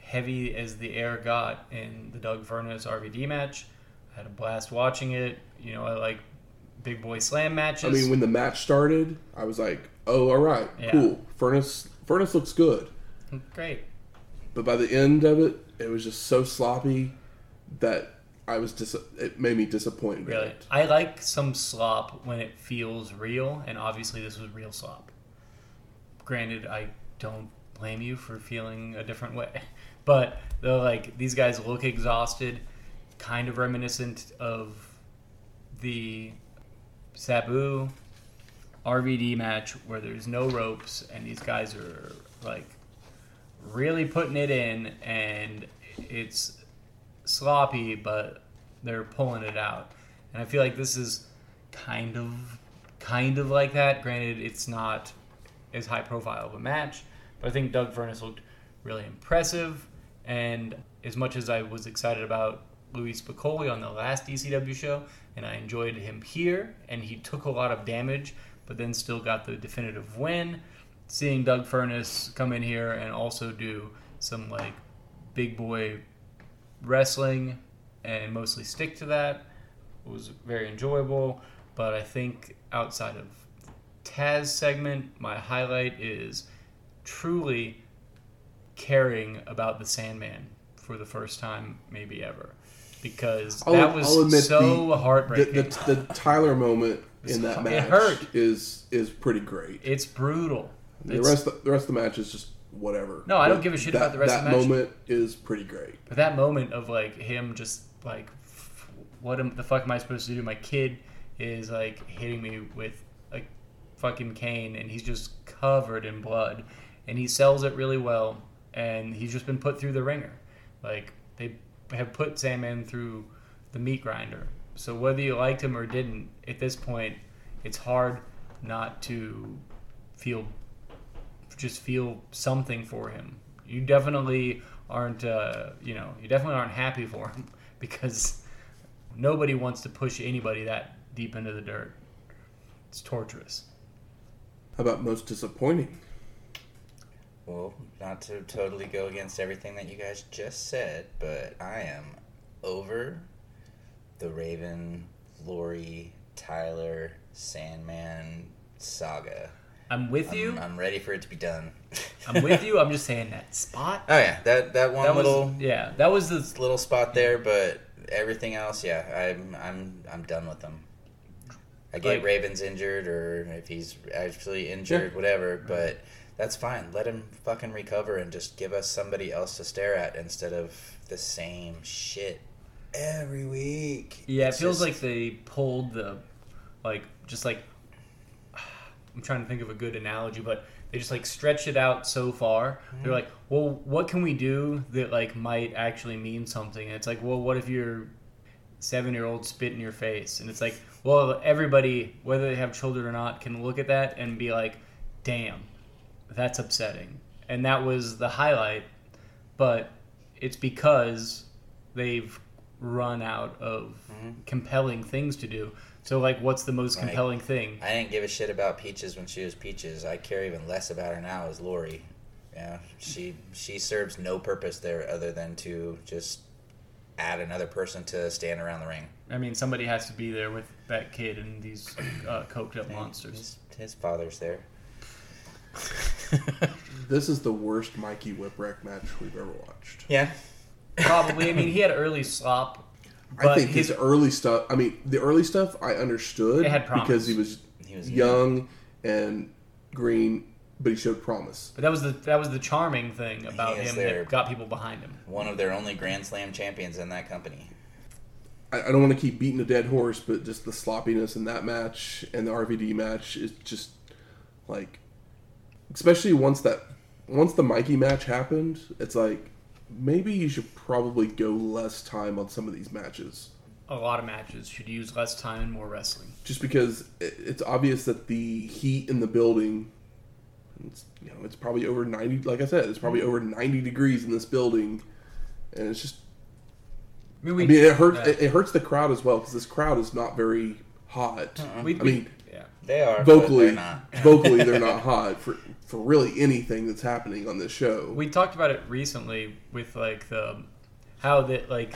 heavy as the air got in the Doug Furnas RVD match. I had a blast watching it. You know, I like big boy slam matches. I mean, when the match started, I was like, oh, all right, Yeah. cool. Furnas Furnas looks good, great. but by the end of it, it was just so sloppy that I was dis- It made me disappointed. Really. I like some slop when it feels real, and obviously this was real slop. Granted, I don't blame you for feeling a different way, but the like these guys look exhausted, kind of reminiscent of the Sabu RVD match where there's no ropes and these guys are like really putting it in and it's sloppy but they're pulling it out. And i feel like this is kind of kind of like that. Granted it's not as high profile of a match but i think doug Furnas looked really impressive. And as much as i was excited about Louie Spicolli on the last ecw show and i enjoyed him here and he took a lot of damage but then still got the definitive win seeing Doug Furnas come in here and also do some like big boy wrestling and mostly stick to that was very enjoyable. But I think outside of Taz segment, my highlight is truly caring about the Sandman for the first time, maybe ever, because I'll- that was so the- The, heartbreaking. the, the Tyler moment in that match is is pretty great. it's brutal. The It's- rest the rest of the match is just whatever. No, I don't give a shit that, about the rest that of the match. moment is pretty great. But that moment of like him just like, what am, the fuck am I supposed to do? My kid is like hitting me with a fucking cane, and he's just covered in blood, and he sells it really well, and he's just been put through the ringer. Like they have put Sandman through the meat grinder. So whether you liked him or didn't, at this point, it's hard not to feel just feel something for him. You definitely aren't, uh, you know, you definitely aren't happy for him because nobody wants to push anybody that deep into the dirt. It's torturous. How about most disappointing? Well, not to totally go against everything that you guys just said, but I am over the Raven, Lori, Tyler, Sandman saga. I'm with I'm, you. I'm ready for it to be done. I'm with you. I'm just saying that spot. Oh yeah, that that one That was little yeah. That was the little spot there, but everything else, yeah, I'm I'm I'm done with them. I get Like- Raven's injured, or if he's actually injured, whatever. But that's fine. Let him fucking recover and just give us somebody else to stare at instead of the same shit every week. Yeah, it feels just- like they pulled the, like, just like, I'm trying to think of a good analogy, but they just like stretched it out so far. Mm-hmm. They're like, well, what can we do that like might actually mean something? And it's like, well, what if your seven year old spit in your face? And it's like, well, everybody, whether they have children or not, can look at that and be like, damn, that's upsetting. And that was the highlight, but it's because they've run out of compelling things to do. So, like, what's the most Like- compelling thing? I didn't give a shit about Peaches when she was Peaches. I care even less about her now as Lori. Yeah, she she serves no purpose there other than to just add another person to stand around the ring. I mean, somebody has to be there with that kid and these uh, coked up monsters. His, his father's there. This is the worst Mikey Whipwreck match we've ever watched. Yeah. Probably. I mean, he had early slop. I think his his- early stuff. I mean, the early stuff I understood It had because he was, He was young and green, but he showed promise. But that was the that was the charming thing about him there. that got people behind him. One of their only Grand Slam champions in that company. I, I don't want to keep beating a dead horse, but just the sloppiness in that match and the RVD match is just like, especially once that once the Mikey match happened, it's like maybe you should probably go less time on some of these matches. A lot of matches should use less time and more wrestling. just because it's obvious that the heat in the building it's, you know it's probably over 90 like i said it's probably over 90 degrees in this building and it's just I mean, i mean it hurts it, it hurts the crowd as well because this crowd is not very hot uh-uh. we, i mean. They are vocally they're not. vocally they're not hot for for really anything that's happening on this show We talked about it recently with like the how that like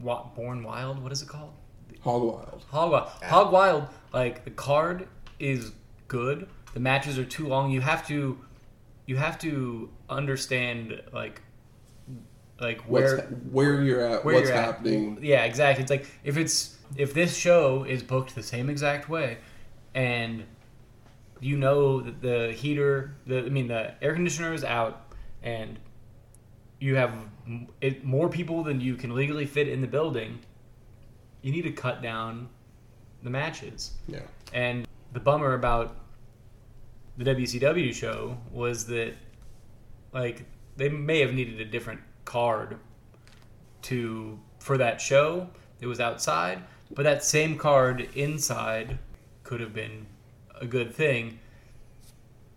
wa- Born Wild. What is it called? hog wild Hog Wild. Hog Wild. Like the card is good. The matches are too long. You have to, you have to understand like, like where ha- where you're at where what's you're at. happening Yeah, exactly. It's like if it's if this show is booked the same exact way, and you know that the heater, the I mean the air conditioner is out, and you have m- it, more people than you can legally fit in the building. You need to cut down the matches. yeah And the bummer about the WCW show was that, like, they may have needed a different card to for that show. It was outside, but that same card inside could have been a good thing.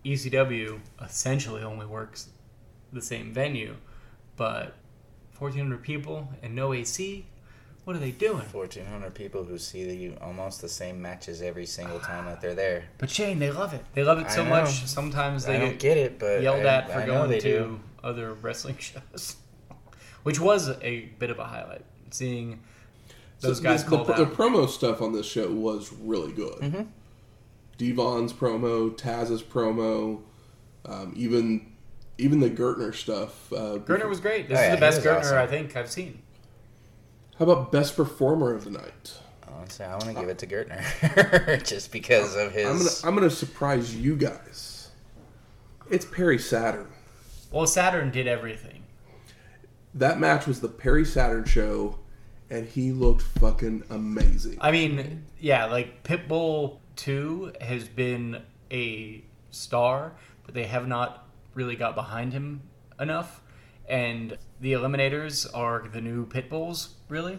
ECW essentially only works the same venue, but 1,400 people and no AC. What are they doing? 1,400 people who see the, almost the same matches every single time that they're there. But Shane, they love it. They love it so much. Sometimes they I don't get get it, but yelled I, at for I going to do. other wrestling shows, which was a bit of a highlight. Seeing those So guys the, the, called the out. promo stuff on this show was really good. Mm-hmm. Devon's promo, Taz's promo, um, even even the Gertner stuff. Uh, Gertner was great. This Oh, is yeah, the best was Gertner awesome. I think I've seen. How about best performer of the night? Honestly, I want to give it to Gertner just because of his. I'm gonna I'm gonna surprise you guys. It's Perry Saturn. Well, Saturn did everything. That match was the Perry Saturn show, and he looked fucking amazing. I mean, yeah, like Pitbull 2 has been a star, but they have not really got behind him enough. And the Eliminators are the new Pitbulls, really.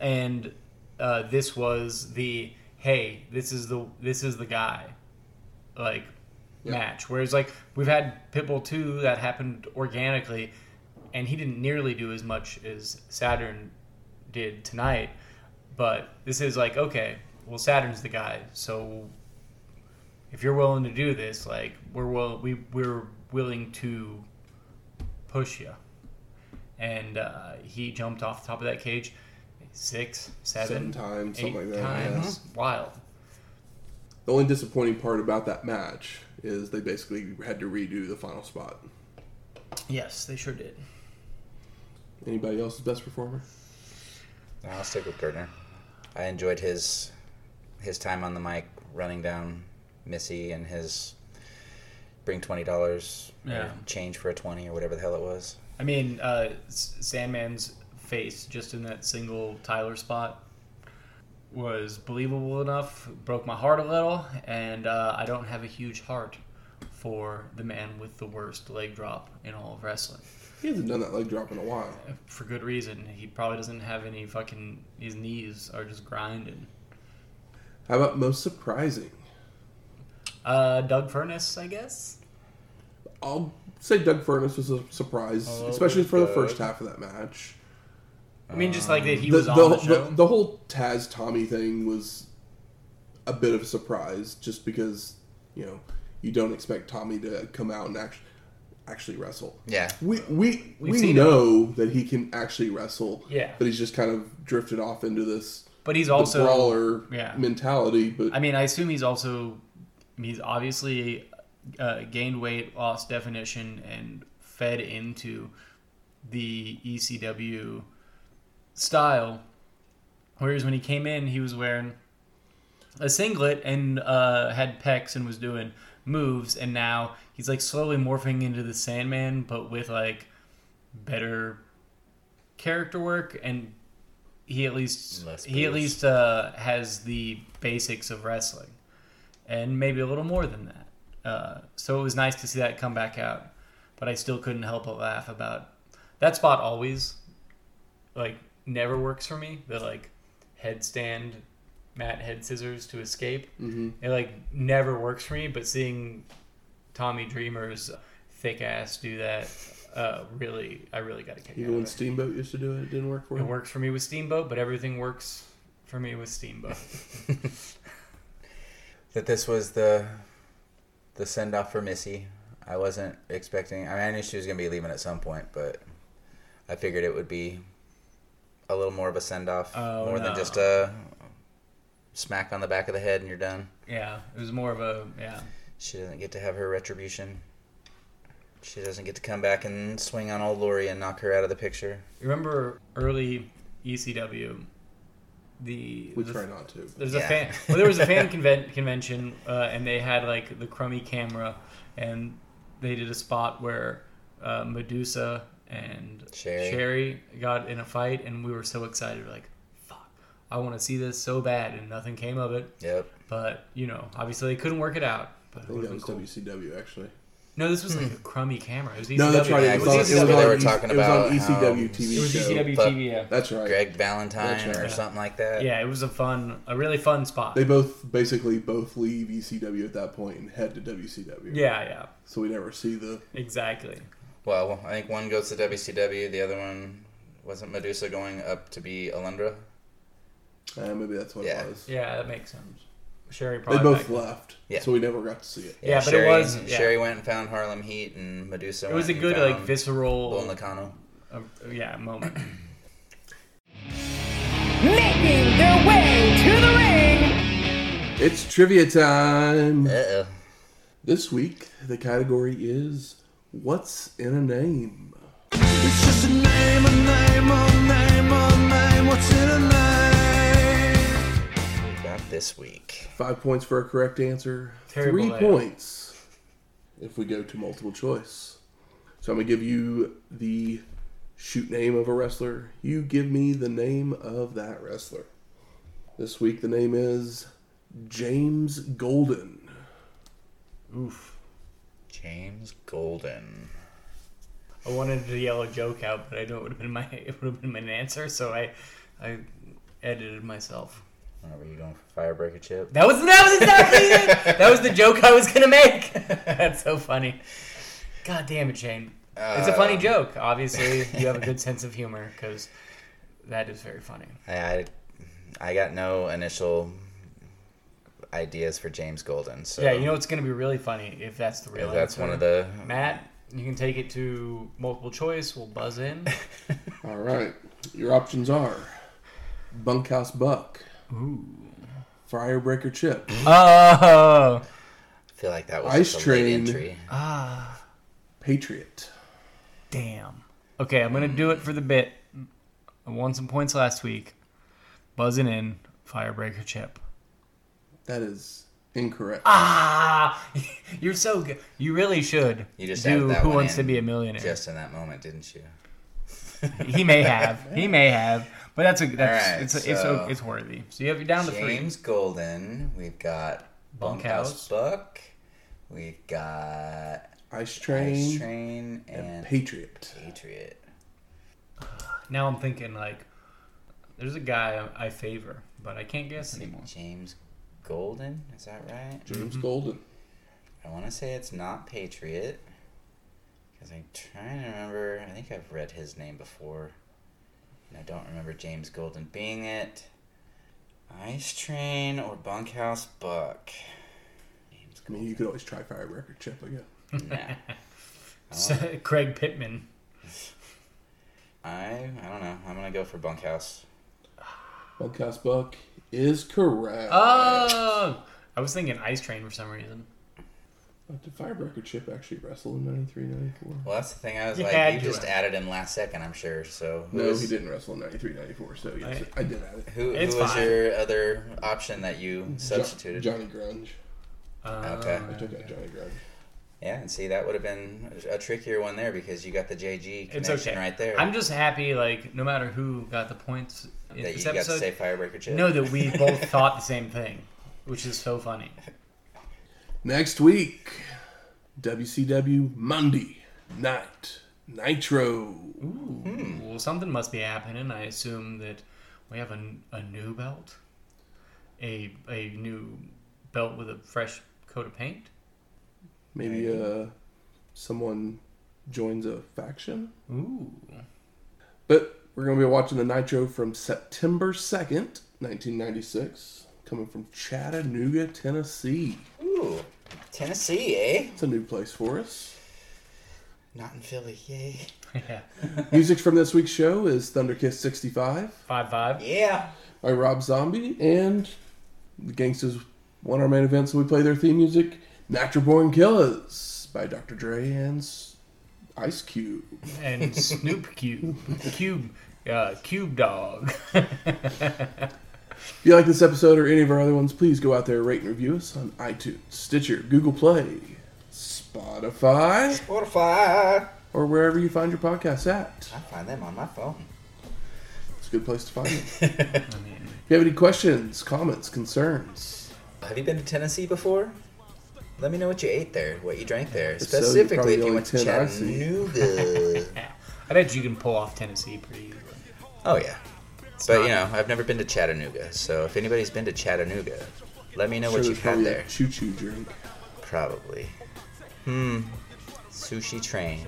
And uh, this was the hey, this is the this is the guy, like Yeah. match. Whereas like we've had Pitbull 2 that happened organically, and he didn't nearly do as much as Saturn did tonight. But this is like, okay, well, Saturn's the guy, so if you're willing to do this, like we're will we we're willing to push you. And uh, he jumped off the top of that cage six, Seven seven, times, eight something like that, times. Wild. The only disappointing part about that match is they basically had to redo the final spot. Yes, they sure did. Anybody else's best performer? I'll stick with Gertner. I enjoyed his his time on the mic, running down Missy and his bring twenty dollars Yeah. change for a twenty or whatever the hell it was. I mean, uh, Sandman's face just in that single Tyler spot was believable enough. Broke my heart a little, and uh, I don't have a huge heart for the man with the worst leg drop in all of wrestling. He hasn't done that leg drop in a while. For good reason. He probably doesn't have any fucking. His knees are just grinding. How about most surprising? Uh, Doug Furnas, I guess. I'll say Doug Furnas was a surprise, Oh, especially for the first half of that match. I mean, just like that he the, was on the, the show. the whole Taz Tommy thing was a bit of a surprise, just because you know you don't expect Tommy to come out and actually actually wrestle. Yeah. We we We've we seen know that he can actually wrestle. Yeah. but he's just kind of drifted off into this but he's the also brawler yeah. mentality. But I mean, I assume he's also he's obviously uh, gained weight, lost definition, and fed into the ECW style. Whereas when he came in, he was wearing a singlet and uh, had pecs and was doing moves, and now he's like slowly morphing into the Sandman, but with like better character work and he at least he at least uh, has the basics of wrestling and maybe a little more than that. Uh, so it was nice to see that come back out but i still couldn't help but laugh about that spot always like never works for me the like headstand mat head scissors to escape. Mhm. it like never works for me but seeing tommy dreamer's thick ass do that uh, really i really got to kick out even of when it. Steamboat used to do it, it didn't work for you. It works for me with Steamboat, but everything works for me with Steamboat. That this was the the send off for Missy. I wasn't expecting. I mean, I knew she was gonna be leaving at some point, but I figured it would be a little more of a send off, Oh, more no. than just a smack on the back of the head and you're done. yeah, it was more of a yeah. She doesn't get to have her retribution. She doesn't get to come back and swing on old Lori and knock her out of the picture. Remember early ECW? The We the- try not to. There's a fan. Well, there was a fan conven- convention, uh, and they had like the crummy camera, and they did a spot where uh, Medusa and Sherri. Sherri got in a fight, and we were so excited, we're like, "Fuck, I want to see this so bad," and nothing came of it. Yep. But you know, obviously they couldn't work it out. But I think would that was cool. WCW actually. No, this was like a crummy camera. It was ECW. No, that's right. Yeah, It was it on, was ECW. They were talking it was on ECW how- TV It was show. ECW Fuck. TV. Yeah. That's right. Greg Valentine That's right. or something like that. Yeah, it was a fun, a really fun spot. They both basically both leave ECW at that point and head to WCW. yeah, yeah, So we never see the. exactly. Well, I think one goes to WCW, the other one wasn't Medusa going up to be Alundra? Uh, maybe that's what Yeah. it was. Yeah, that makes sense. Sherri They probably. both back- left, Yeah. so we never got to see it. Yeah, but it Sherri, was- yeah. Sherri went and found Harlem Heat, and Medusa. It was a went and good like found visceral, Bull Nakano. uh, yeah, moment. making their way to the ring. It's trivia time. Uh oh. This week, the category is What's in a Name? It's just a name, a name, a name, a name. What's in a name? We've got this week. Five points for a correct answer, Terrible three layout. points if we go to multiple choice. So I'm going to give you the shoot name of a wrestler. You give me the name of that wrestler. This week, the name is James Golden. Oof. James Golden. I wanted to yell a joke out, but I know it would have been my it would have been my answer, so I I edited myself. Oh, were you going for Firebreaker Chip? That was that was exactly it. That was the joke I was gonna make. That's so funny. God damn it, Shane. It's a funny Um, joke. Obviously, you have a good sense of humor because that is very funny. I, I, I got no initial ideas for James Golden. So Yeah, you know it's gonna be really funny if that's the real if that's answer. one of the Matt. You can take it to multiple choice. We'll buzz in. All right. Your options are Bunkhouse Buck, Firebreaker Chip, oh, I feel like that was Ice just a late Train. entry. Patriot. damn. Okay, I'm gonna do it for the bit. I won some points last week. Buzzing in. Firebreaker chip. That is incorrect. Ah, you're so good. You really should. You just do that Who Wants to Be a Millionaire? Just in that moment, didn't you? He may have. He may have. But that's a that's All right, it's a, it's so- a, it's worthy. So you have you down to three. James Golden. We've got Bunkhouse. Bunkhouse Buck. We've got Ice Train, Ice Train and and Patriot. Patriot. Now I'm thinking like, there's a guy I I favor, but I can't guess anymore. James Golden. Is that right? James Mm-hmm. Golden. I want to say it's not Patriot. Because I'm trying to remember. I think I've read his name before. And I don't remember James Golden being it. Ice Train or Bunkhouse Buck. James I mean, you could always try Firebreaker Chip again. Golden. Nah. So, Craig Pittman. I I don't know. I'm gonna go for Bunkhouse. Bunkhouse Buck is correct. Oh, I was thinking Ice Train for some reason. But Did Firebreaker Chip actually wrestle in 93, 94? Well, that's the thing. I was You like, had you to just have. added him last second. I'm sure. So who No, was- he didn't wrestle in 93, 94, so yes, Right. I did add it. Who, It's who was fine. your other option that you Jo- substituted? Johnny Grunge. Uh, Okay. I took out Johnny Grunge. Yeah, and see that would have been a trickier one there because you got the JG It's connection okay. right there. I'm just happy, like, no matter who got the points in that this you got to episode, say Firebreaker Chip. know that we both thought the same thing, which is so funny. Next week, WCW Monday Night Nitro. Well, something must be happening. I assume that we have a, a new belt, a a new belt with a fresh coat of paint. Maybe uh, someone joins a faction. Ooh, But we're going to be watching the Nitro from September 2nd, 1996, coming from Chattanooga, Tennessee. Ooh, Tennessee, eh? It's a new place for us. Not in Philly, yay. yeah, Music from this week's show is Thunderkiss 65 five five. Yeah. by Rob Zombie, and the Gangstas won our main event, so we play their theme music, Natural Born Killaz by Dr. Dre and Ice Cube. and Snoop Cube, Cube, uh, Cube Dog. If you like this episode or any of our other ones, please go out there, rate and review us on iTunes, Stitcher, Google Play, Spotify, Spotify. or wherever you find your podcasts at. I find them on my phone. It's a good place to find them. if you have any questions, comments, concerns, Have you been to Tennessee before? Let me know what you ate there, what you drank there. so, Specifically, probably if you only went to 10 Chattanooga. I bet you can pull off Tennessee pretty easily. oh, yeah. But, not- you know, I've never been to Chattanooga. So if anybody's been to Chattanooga, let me know sure what there's you've had there. choo-choo drink. Probably. Hmm. Sushi train.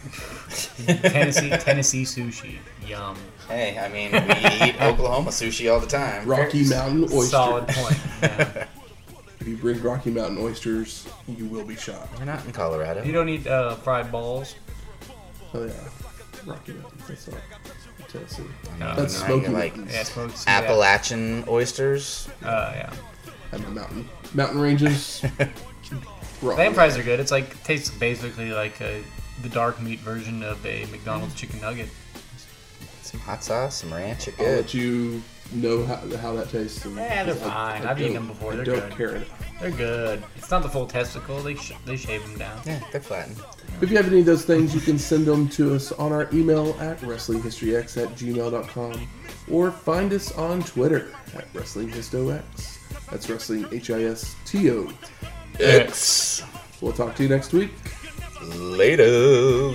Tennessee Tennessee sushi. Yum. Hey, I mean, we eat Oklahoma sushi all the time. Rocky Mountain oyster. Solid point. Yeah. If you bring Rocky Mountain oysters, you will be shot. We're not in Colorado. You don't eat uh, fried balls. Oh yeah, Rocky Mountain. That's not Tennessee. No, uh, That's no, Smoky like- Mountains. Yeah, smoked Appalachian oysters. Uh, yeah. I'm a mountain. Mountain ranges. Wrong. Lamb fries are good. It's like tastes basically like a, the dark meat version of a McDonald's mm. chicken nugget. Some hot sauce, some ranch, you're I'll let you know how, how that tastes. Yeah, they're fine. I I've eaten them before. I They're don't good. care. They're good. It's not the full testicle. They sh- they shave them down. Yeah, they're flattened. If you have any of those things, you can send them to us on our email at wrestlinghistoryx at gmail.com or find us on Twitter at wrestlinghistox. That's wrestling H I S T O. X. We'll talk to you next week. Later.